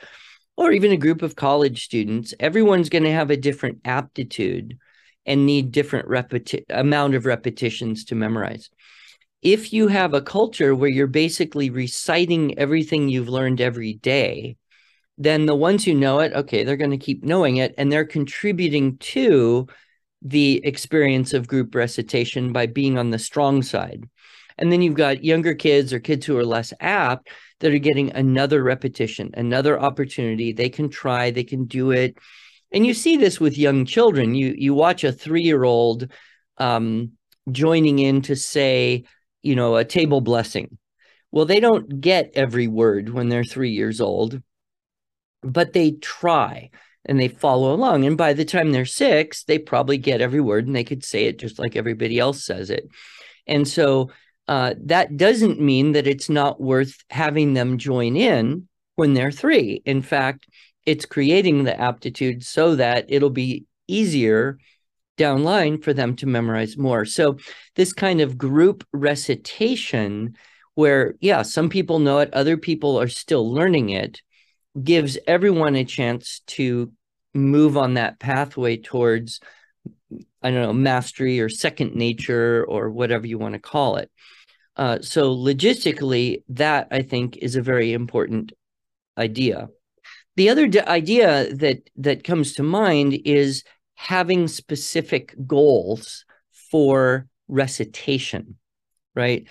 or even a group of college students, everyone's going to have a different aptitude and need different repeti- amount of repetitions to memorize. If you have a culture where you're basically reciting everything you've learned every day, then the ones who know it, okay, they're going to keep knowing it and they're contributing to the experience of group recitation by being on the strong side. And then you've got younger kids or kids who are less apt that are getting another repetition, another opportunity. They can try, they can do it. And you see this with young children. You you watch a three-year-old um, joining in to say, you know, a table blessing. Well, they don't get every word when they're three years old, but they try and they follow along. And by the time they're six, they probably get every word and they could say it just like everybody else says it. And so uh, that doesn't mean that it's not worth having them join in when they're three. In fact, it's creating the aptitude so that it'll be easier down line for them to memorize more. So, this kind of group recitation, where, yeah, some people know it, other people are still learning it, gives everyone a chance to move on that pathway towards, I don't know, mastery or second nature or whatever you want to call it. Uh, so logistically, that I think is a very important idea. The other d- idea that that comes to mind is having specific goals for recitation, right?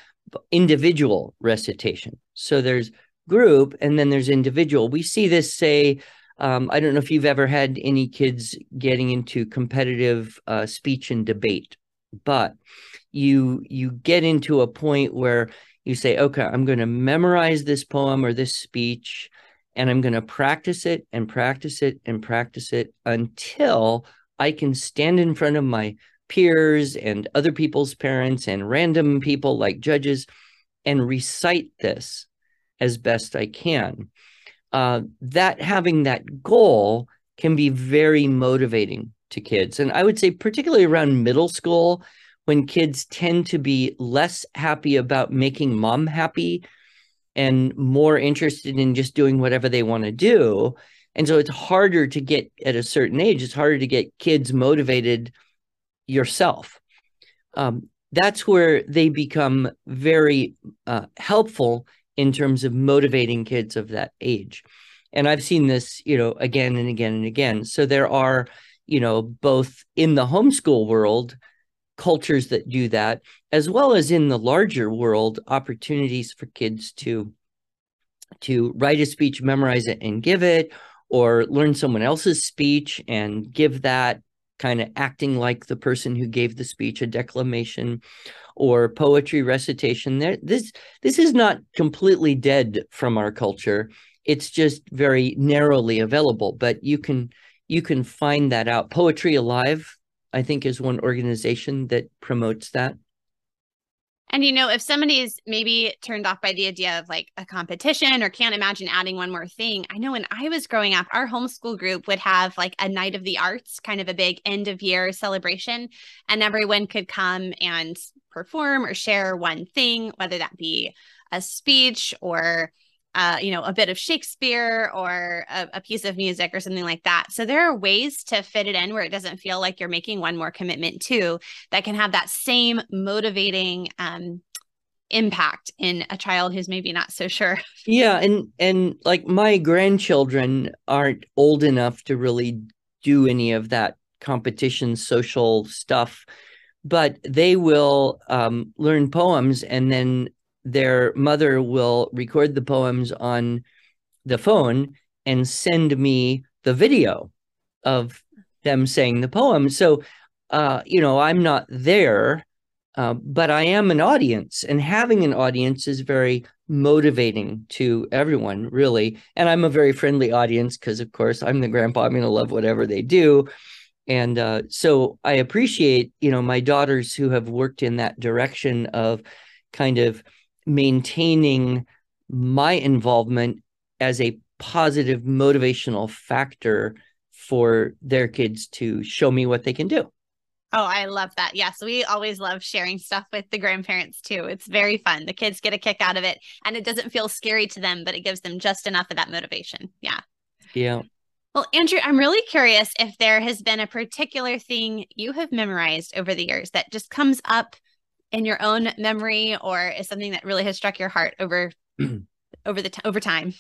Individual recitation. So there's group and then there's individual. We see this say. Um, I don't know if you've ever had any kids getting into competitive uh, speech and debate, but you you get into a point where you say okay i'm going to memorize this poem or this speech and i'm going to practice it and practice it and practice it until i can stand in front of my peers and other people's parents and random people like judges and recite this as best i can. Uh, that having that goal can be very motivating to kids. And i would say particularly around middle school when kids tend to be less happy about making mom happy and more interested in just doing whatever they want to do. And so it's harder to get at a certain age, it's harder to get kids motivated yourself. Um, that's where they become very uh, helpful in terms of motivating kids of that age. And I've seen this, you know, again and again and again. So there are, you know, both in the homeschool world, cultures that do that, as well as in the larger world, opportunities for kids to to write a speech, memorize it, and give it, or learn someone else's speech and give that kind of acting like the person who gave the speech a declamation or poetry recitation. There this this is not completely dead from our culture. It's just very narrowly available but you can you can find that out. Poetry alive I think is one organization that promotes that.
And you know, if somebody is maybe turned off by the idea of like a competition or can't imagine adding one more thing, I know when I was growing up, our homeschool group would have like a night of the arts, kind of a big end of year celebration, and everyone could come and perform or share one thing, whether that be a speech or uh, you know, a bit of Shakespeare or a, a, piece of music or something like that. So there are ways to fit it in where it doesn't feel like you're making one more commitment to that can have that same motivating um, impact in a child who's maybe not so sure. [LAUGHS]
Yeah, and and like my grandchildren aren't old enough to really do any of that competition social stuff, but they will um, learn poems and then their mother will record the poems on the phone and send me the video of them saying the poem. So, uh, you know, I'm not there, uh, but I am an audience, and having an audience is very motivating to everyone, really. And I'm a very friendly audience because, of course, I'm the grandpa. I'm going to love whatever they do. And uh, so I appreciate, you know, my daughters who have worked in that direction of kind of maintaining my involvement as a positive motivational factor for their kids to show me what they can do.
Oh, I love that. Yes, we always love sharing stuff with the grandparents too. It's very fun. The kids get a kick out of it and it doesn't feel scary to them, but it gives them just enough of that motivation. Yeah.
Yeah.
Well, Andrew, I'm really curious if there has been a particular thing you have memorized over the years that just comes up in your own memory or is something that really has struck your heart over [CLEARS THROAT] over the t- over time?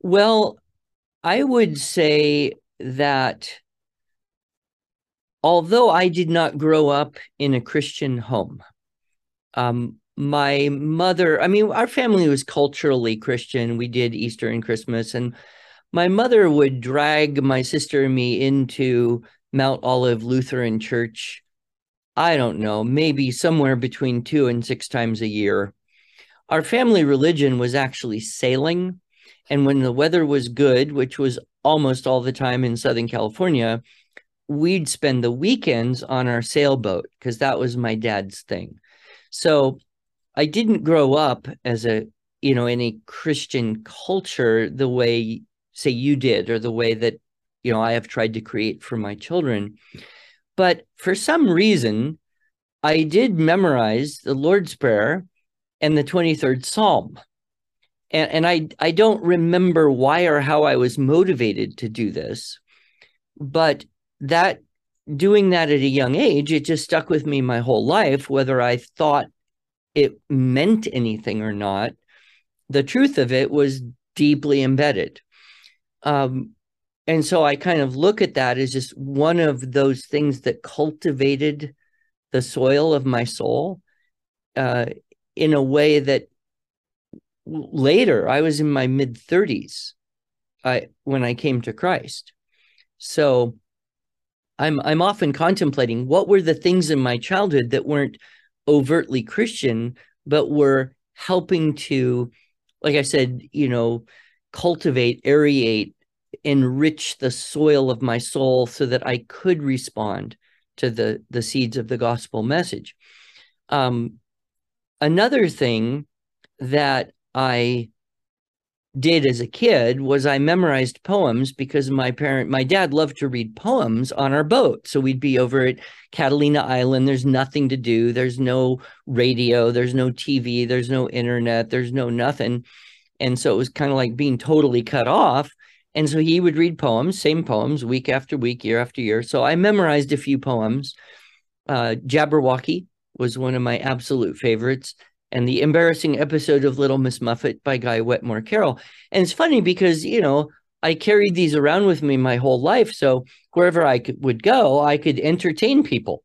Well i would say that although i did not grow up in a christian home um, my mother i mean our family was culturally christian. We did easter and christmas and my mother would drag my sister and me into mount olive lutheran church I don't know, maybe somewhere between two and six times a year. Our family religion was actually sailing. And when the weather was good, which was almost all the time in Southern California, we'd spend the weekends on our sailboat because that was my dad's thing. So I didn't grow up as a, you know, in a Christian culture the way, say, you did, or the way that, you know, I have tried to create for my children. But for some reason, I did memorize the Lord's Prayer and the 23rd Psalm. And, and I, I don't remember why or how I was motivated to do this, but that doing that at a young age, it just stuck with me my whole life, whether I thought it meant anything or not. The truth of it was deeply embedded. Um, and so I kind of look at that as just one of those things that cultivated the soil of my soul uh, in a way that later I was in my mid 30s I, when I came to Christ. So I'm I'm often contemplating what were the things in my childhood that weren't overtly Christian, but were helping to, like I said, you know, cultivate, aerate, enrich the soil of my soul so that I could respond to the the seeds of the gospel message. Um, another thing that I did as a kid was I memorized poems because my parent, my dad loved to read poems on our boat. So we'd be over at Catalina Island. There's nothing to do. There's no radio. There's no TV. There's no internet. There's no nothing. And so it was kind of like being totally cut off. And so he would read poems, same poems, week after week, year after year. So I memorized a few poems. Uh, Jabberwocky was one of my absolute favorites. And the embarrassing episode of Little Miss Muffet by Guy Wetmore Carroll. And it's funny because, you know, I carried these around with me my whole life. So wherever I could, would go, I could entertain people.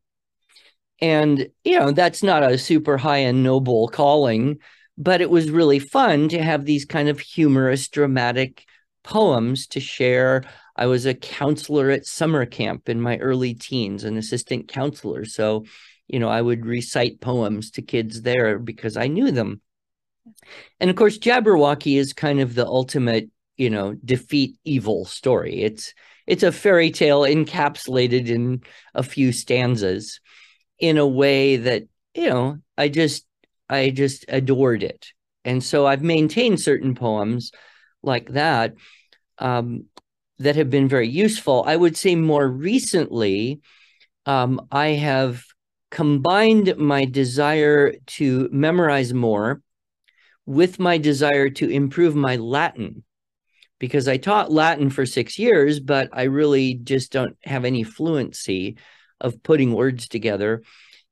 And, you know, that's not a super high and noble calling, but it was really fun to have these kind of humorous, dramatic poems to share. I was a counselor at summer camp in my early teens, an assistant counselor. So, you know, I would recite poems to kids there because I knew them. And of course, Jabberwocky is kind of the ultimate, you know, defeat evil story. It's it's a fairy tale encapsulated in a few stanzas in a way that, you know, I just I just adored it. And so I've maintained certain poems like that um, that have been very useful. I would say more recently, um, I have combined my desire to memorize more with my desire to improve my Latin because I taught Latin for six years, but I really just don't have any fluency of putting words together.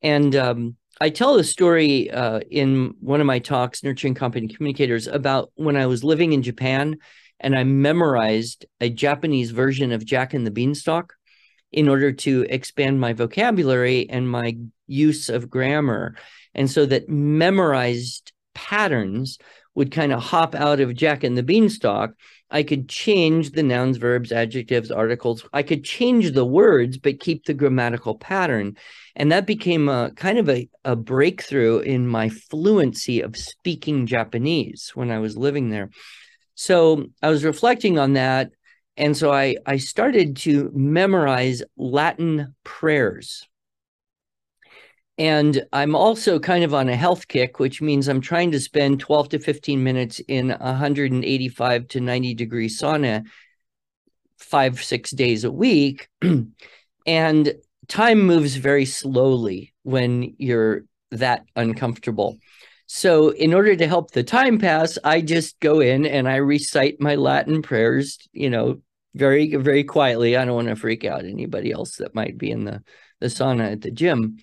And um, I tell the story uh, in one of my talks, Nurturing Competent Communicators, about when I was living in Japan and I memorized a Japanese version of Jack and the Beanstalk in order to expand my vocabulary and my use of grammar. And so that memorized patterns would kind of hop out of Jack and the Beanstalk. I could change the nouns, verbs, adjectives, articles. I could change the words, but keep the grammatical pattern. And that became a kind of a, a breakthrough in my fluency of speaking Japanese when I was living there. So I was reflecting on that and so I, I started to memorize Latin prayers. And I'm also kind of on a health kick, which means I'm trying to spend 12 to 15 minutes in 185 to 90 degree sauna five, six days a week. [CLEARS THROAT] and time moves very slowly when you're that uncomfortable. So, in order to help the time pass, I just go in and I recite my Latin prayers, you know, very very quietly i don't want to freak out anybody else that might be in the the sauna at the gym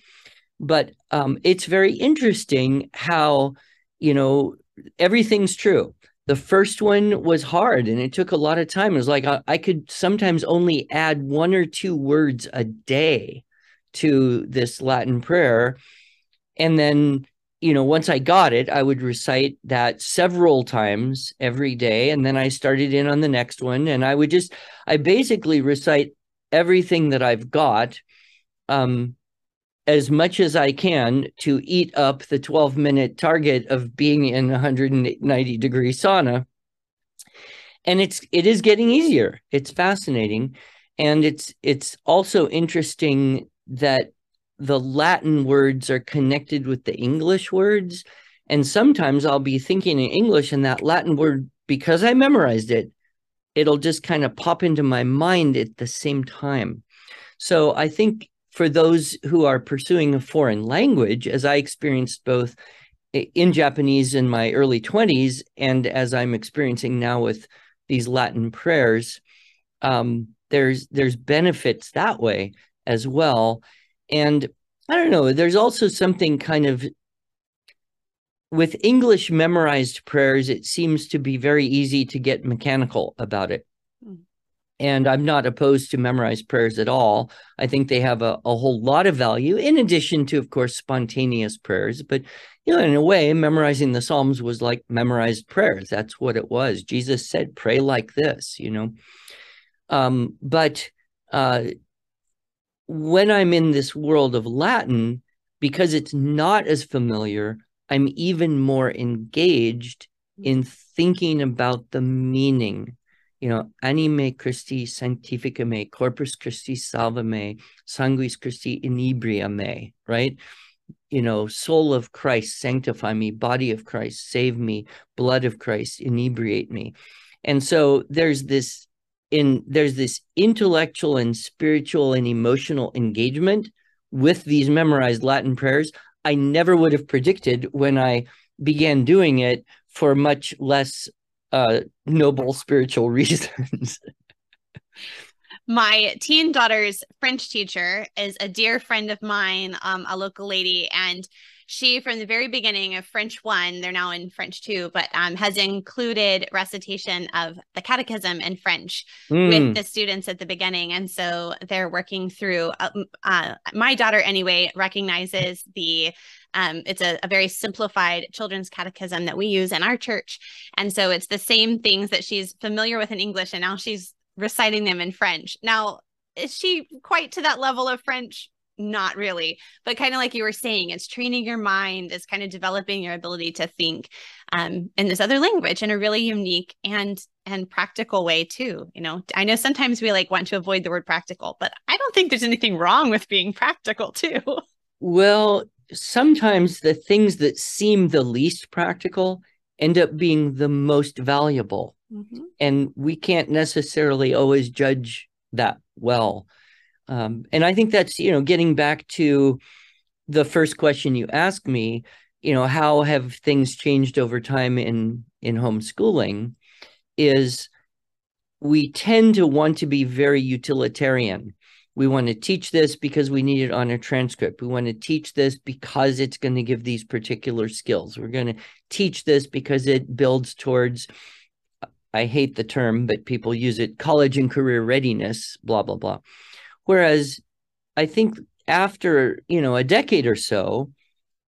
but um, it's very interesting how you know everything's true the first one was hard and it took a lot of time it was like I, I could sometimes only add one or two words a day to this latin prayer and then you know, once I got it, I would recite that several times every day. And then I started in on the next one. And I would just, I basically recite everything that I've got um, as much as I can to eat up the 12 minute target of being in 190 degree sauna. And it's, it is getting easier. It's fascinating. And it's, it's also interesting that the Latin words are connected with the English words. And sometimes I'll be thinking in English and that Latin word, because I memorized it, it'll just kind of pop into my mind at the same time. So I think for those who are pursuing a foreign language, as I experienced both in Japanese in my early 20s and as I'm experiencing now with these Latin prayers, um, there's there's benefits that way as well. And I don't know, there's also something kind of with English memorized prayers, it seems to be very easy to get mechanical about it. Hmm. And I'm not opposed to memorized prayers at all. I think they have a, a whole lot of value, in addition to, of course, spontaneous prayers. But, you know, in a way, memorizing the Psalms was like memorized prayers. That's what it was. Jesus said, pray like this, you know. Um, but uh, when I'm in this world of Latin, because it's not as familiar, I'm even more engaged in thinking about the meaning. You know, anima Christi sanctifica me, corpus Christi salva me, sanguis Christi inebria me, right? You know, soul of Christ, sanctify me, body of Christ, save me, blood of Christ, inebriate me. And so there's this in there's this intellectual and spiritual and emotional engagement with these memorized Latin prayers. I never would have predicted when I began doing it for much less uh, noble spiritual [LAUGHS] reasons.
My teen daughter's French teacher is a dear friend of mine, um, a local lady, and she from the very beginning of French one, they're now in French two, but um, has included recitation of the catechism in French mm. with the students at the beginning. And so they're working through, uh, uh, my daughter anyway, recognizes the um, it's a, a, very simplified children's catechism that we use in our church. And so it's the same things that she's familiar with in English, and now she's reciting them in French. Now, is she quite to that level of French? Not really but kind of like you were saying it's training your mind it's kind of developing your ability to think um, in this other language in a really unique and and practical way too you know? I know sometimes we like want to avoid the word practical but i don't think there's anything wrong with being practical too.
Well sometimes the things that seem the least practical end up being the most valuable. Mm-hmm. and we can't necessarily always judge that well um, and I think that's, you know, getting back to the first question you asked me, you know, how have things changed over time in in homeschooling is we tend to want to be very utilitarian. We want to teach this because we need it on a transcript. We want to teach this because it's going to give these particular skills. We're going to teach this because it builds towards, I hate the term, but people use it, college and career readiness, blah, blah, blah. Whereas I think after, you know, a decade or so,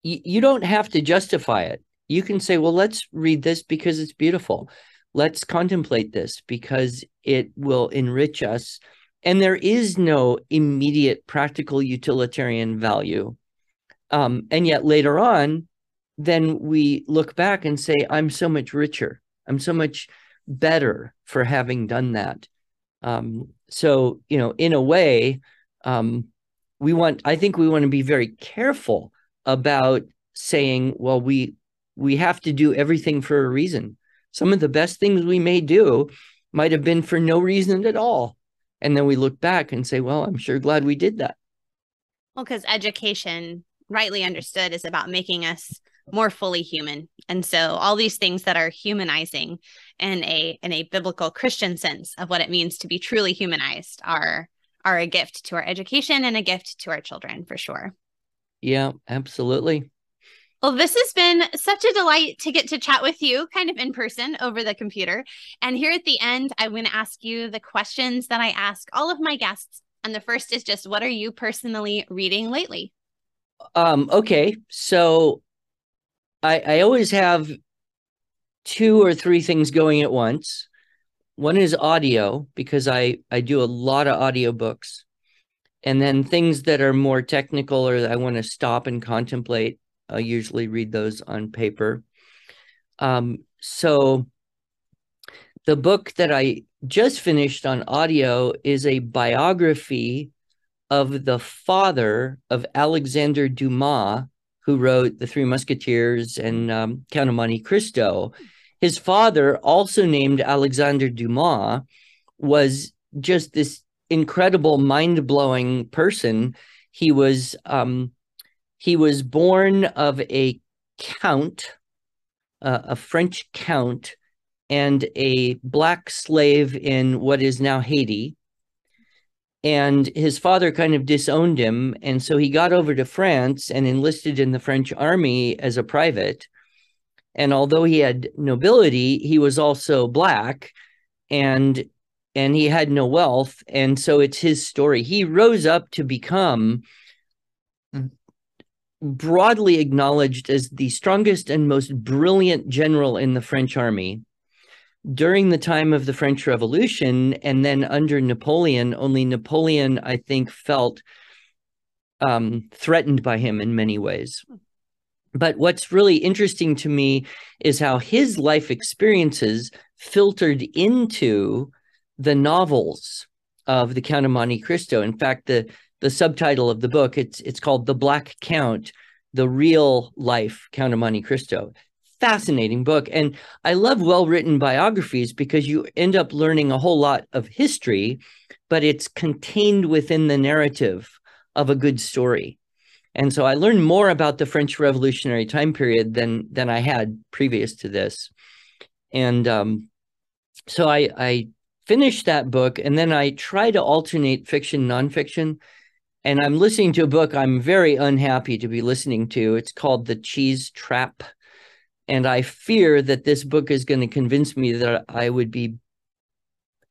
you, you don't have to justify it. You can say, well, let's read this because it's beautiful let's contemplate this because it will enrich us. And there is no immediate practical utilitarian value. Um, and yet later on, then we look back and say, I'm so much richer. I'm so much better for having done that. Um, so, you know, in a way, um, we want, I think we want to be very careful about saying, well, we we have to do everything for a reason some of the best things we may do might have been for no reason at all. And then we look back and say, well, I'm sure glad we did that.
Well, because education, rightly understood, is about making us more fully human. And so all these things that are humanizing in a in a biblical Christian sense of what it means to be truly humanized are are a gift to our education and a gift to our children for sure.
Yeah, absolutely.
Well, this has been such a delight to get to chat with you kind of in person over the computer. And here at the end, I'm going to ask you the questions that I ask all of my guests. And the first is just what are you personally reading lately?
Um, okay. So I I always have two or three things going at once. One is audio because I I do a lot of audiobooks. And then things that are more technical or I want to stop and contemplate I usually read those on paper. Um, so the book that I just finished on audio is a biography of the father of Alexander Dumas, who wrote The Three Musketeers and um, Count of Monte Cristo. His father, also named Alexander Dumas, was just this incredible, mind blowing person. He was um, he was born of a count, uh, a French count, and a black slave in what is now Haiti. And his father kind of disowned him. And so he got over to France and enlisted in the French army as a private. And although he had nobility, he was also black and and he had no wealth. And so it's his story. He rose up to become broadly acknowledged as the strongest and most brilliant general in the French army. During the time of the French Revolution and then under Napoleon, only Napoleon, I think, felt um, threatened by him in many ways. But what's really interesting to me is how his life experiences filtered into the novels of the Count of Monte Cristo. In fact, the the subtitle of the book. It's it's called The Black Count, the real life Count of Monte Cristo. Fascinating book. And I love well-written biographies because you end up learning a whole lot of history, but it's contained within the narrative of a good story. And so I learned more about the French Revolutionary time period than than I had previous to this. And um, so I, I finished that book, and then I try to alternate fiction nonfiction and I'm listening to a book I'm very unhappy to be listening to. It's called The Cheese Trap. And I fear that this book is going to convince me that I would be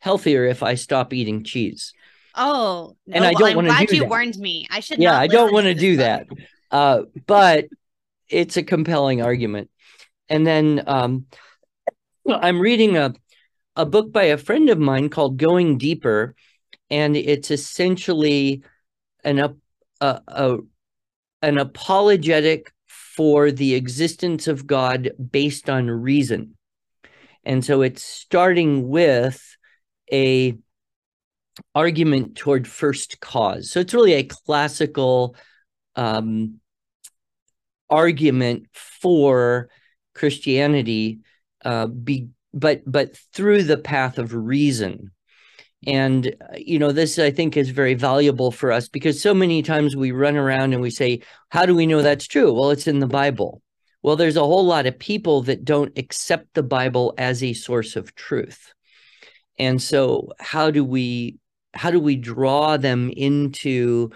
healthier if I stop eating cheese.
Oh, no. and I don't want to glad you that. warned me. I should.
Yeah, I don't want to do book. that. Uh, but it's a compelling argument. And then um, I'm reading a a book by a friend of mine called Going Deeper, and it's essentially an a, a, an apologetic for the existence of God based on reason. And so it's starting with a argument toward first cause. So it's really a classical um, argument for Christianity, uh, be, but but through the path of reason. And, uh, you know, this I think is very valuable for us because so many times we run around and we say, How do we know that's true? Well, it's in the Bible. Well, there's a whole lot of people that don't accept the Bible as a source of truth. And so how do we how do we draw them into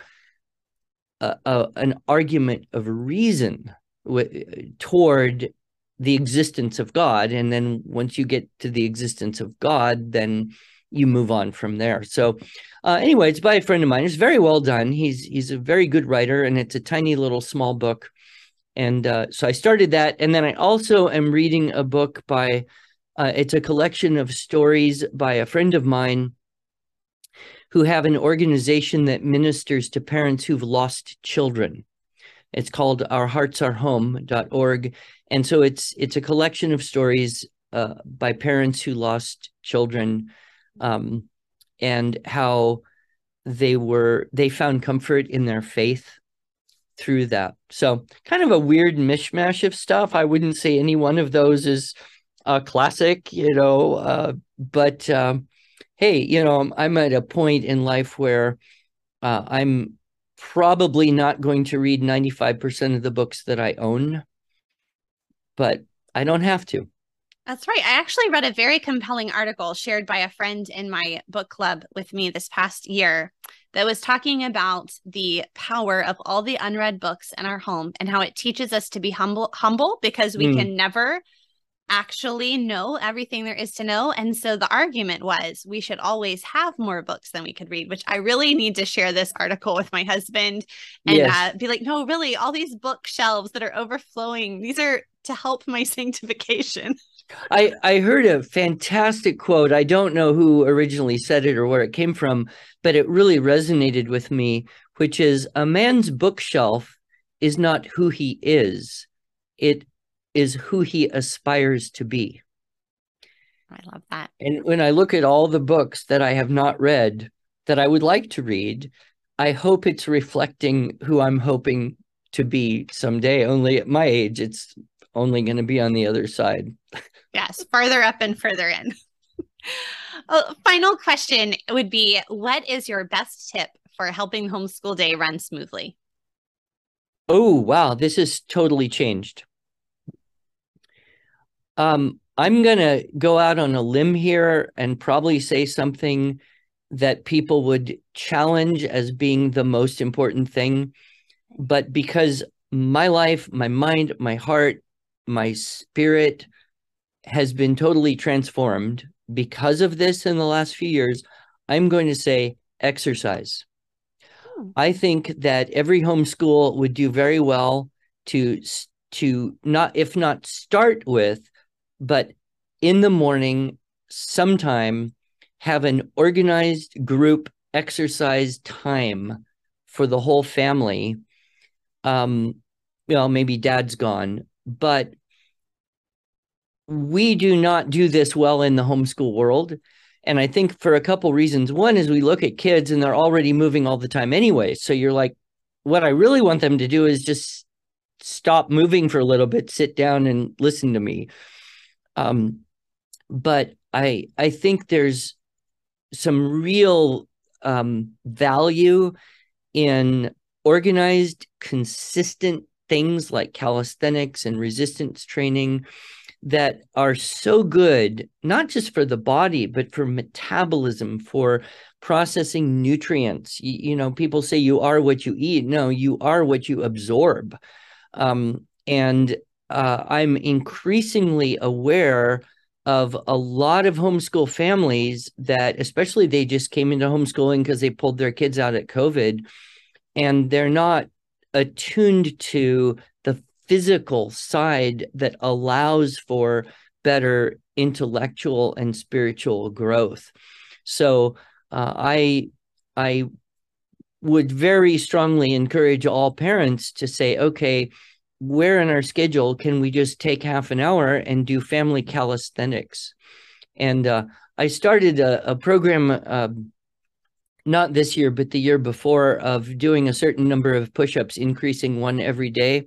a, a, an argument of reason w- toward the existence of God? And then once you get to the existence of God, then you move on from there. So, uh, anyway, it's by a friend of mine. It's very well done. He's he's a very good writer, and it's a tiny little small book and uh, so I started that, and then I also am reading a book by. Uh, it's a collection of stories by a friend of mine who have an organization that ministers to parents who've lost children. It's called ourheartsourehome.org. And so it's it's a collection of stories uh, by parents who lost children um, and how they were they found comfort in their faith through that. So kind of a weird mishmash of stuff. I wouldn't say any one of those is a classic, you know, uh, but um, hey, you know, I'm at a point in life where uh, I'm probably not going to read 95% of the books that I own, but I don't have to.
That's right. I actually read a very compelling article shared by a friend in my book club with me this past year that was talking about the power of all the unread books in our home and how it teaches us to be humble humble because we mm. can never actually know everything there is to know and so the argument was we should always have more books than we could read which i really need to share this article with my husband and yes. uh, be like no really all these bookshelves that are overflowing these are to help my [LAUGHS] sanctification
I, I heard a fantastic quote. I don't know who originally said it or where it came from, but it really resonated with me, which is a man's bookshelf is not who he is, it is who he aspires to be.
I love that.
And when I look at all the books that I have not read that I would like to read, I hope it's reflecting who I'm hoping to be someday. Only at my age, it's only going to be on the other side. [LAUGHS]
yes, farther up and further in. oh, [LAUGHS] final question would be What is your best tip for helping homeschool day run smoothly?
Oh, wow. This has totally changed. Um, I'm going to go out on a limb here and probably say something that people would challenge as being the most important thing. But because my life, my mind, my heart, my spirit has been totally transformed because of this in the last few years. I'm going to say exercise. Hmm. I think that every homeschool would do very well to to not if not start with, but in the morning sometime have an organized group exercise time for the whole family. Um, well, maybe dad's gone, but we do not do this well in the homeschool world. And I think for a couple reasons. One is we look at kids and they're already moving all the time anyway. So you're like, what I really want them to do is just stop moving for a little bit, sit down and listen to me. Um, but I I think there's some real um, value in organized, consistent things like calisthenics and resistance training that are so good, not just for the body, but for metabolism, for processing nutrients. You, you know, people say you are what you eat. No, you are what you absorb. Um, and uh, I'm increasingly aware of a lot of homeschool families that, especially they just came into homeschooling because they pulled their kids out at COVID and they're not attuned to physical side that allows for better intellectual and spiritual growth. So uh, I I would very strongly encourage all parents to say, okay, where in our schedule can we just take half an hour and do family calisthenics? And uh, I started a, a program uh, not this year, but the year before, of doing a certain number of push ups, increasing one every day.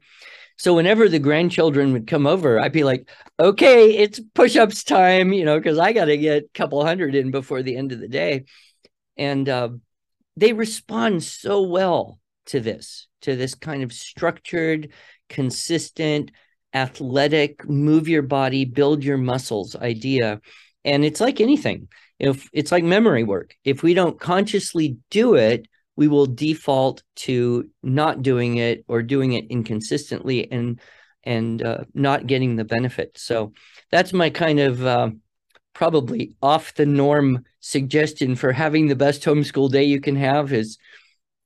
So whenever the grandchildren would come over, I'd be like, okay, it's push ups time, you know, because I got to get a couple hundred in before the end of the day. And uh, they respond so well to this, to this kind of structured, consistent, athletic, move your body, build your muscles idea. And it's like anything. If it's like memory work. If we don't consciously do it, we will default to not doing it or doing it inconsistently and and uh, not getting the benefit. So that's my kind of uh, probably off the norm suggestion for having the best homeschool day you can have is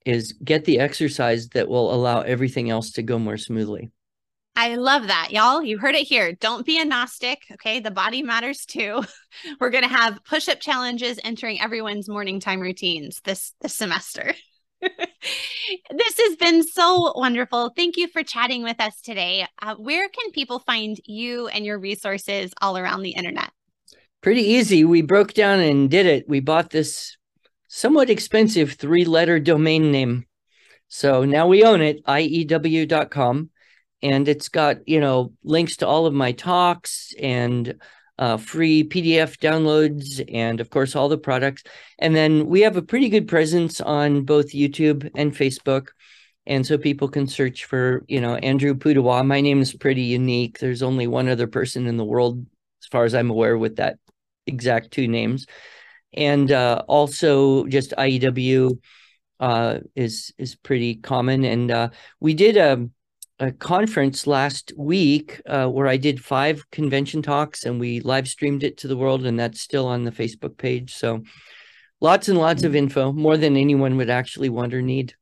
is get the exercise that will allow everything else to go more smoothly.
I love that, y'all. You heard it here. Don't be a Gnostic. Okay. The body matters too. [LAUGHS] We're going to have push up challenges entering everyone's morning time routines this, this semester. [LAUGHS] this has been so wonderful. Thank you for chatting with us today. Uh, where can people find you and your resources all around the internet?
Pretty easy. We broke down and did it. We bought this somewhat expensive three letter domain name. So now we own it, iew.com and it's got you know links to all of my talks and uh, free PDF downloads, and of course all the products. And then we have a pretty good presence on both YouTube and Facebook, and so people can search for you know Andrew Pudewa. My name is pretty unique. There's only one other person in the world, as far as I'm aware, with that exact two names, and uh, also just IEW uh, is is pretty common. And uh, we did a a conference last week uh, where I did five convention talks and we live streamed it to the world, and that's still on the Facebook page. So lots and lots of mm. info, more than anyone would actually want or need.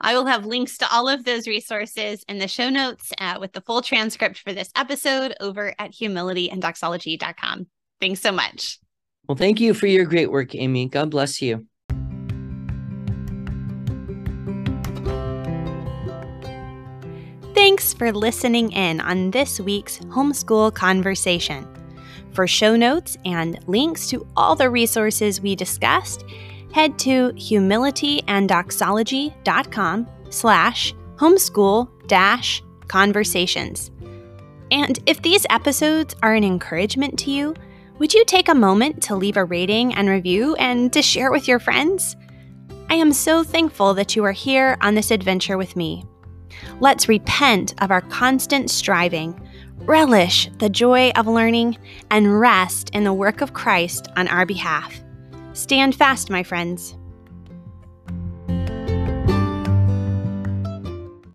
I will have links to all of those resources in the show notes uh, with the full transcript for this episode over at humilityanddoxology.com. Thanks so much.
Well, thank you for your great work, Amy. God bless you.
Thanks for listening in on this week's Homeschool Conversation. For show notes and links to all the resources we discussed, head to humilityanddoxology.com slash homeschool dash conversations. And if these episodes are an encouragement to you, would you take a moment to leave a rating and review and to share with your friends? I am so thankful that you are here on this adventure with me. Let's repent of our constant striving, relish the joy of learning, and rest in the work of Christ on our behalf. Stand fast, my friends.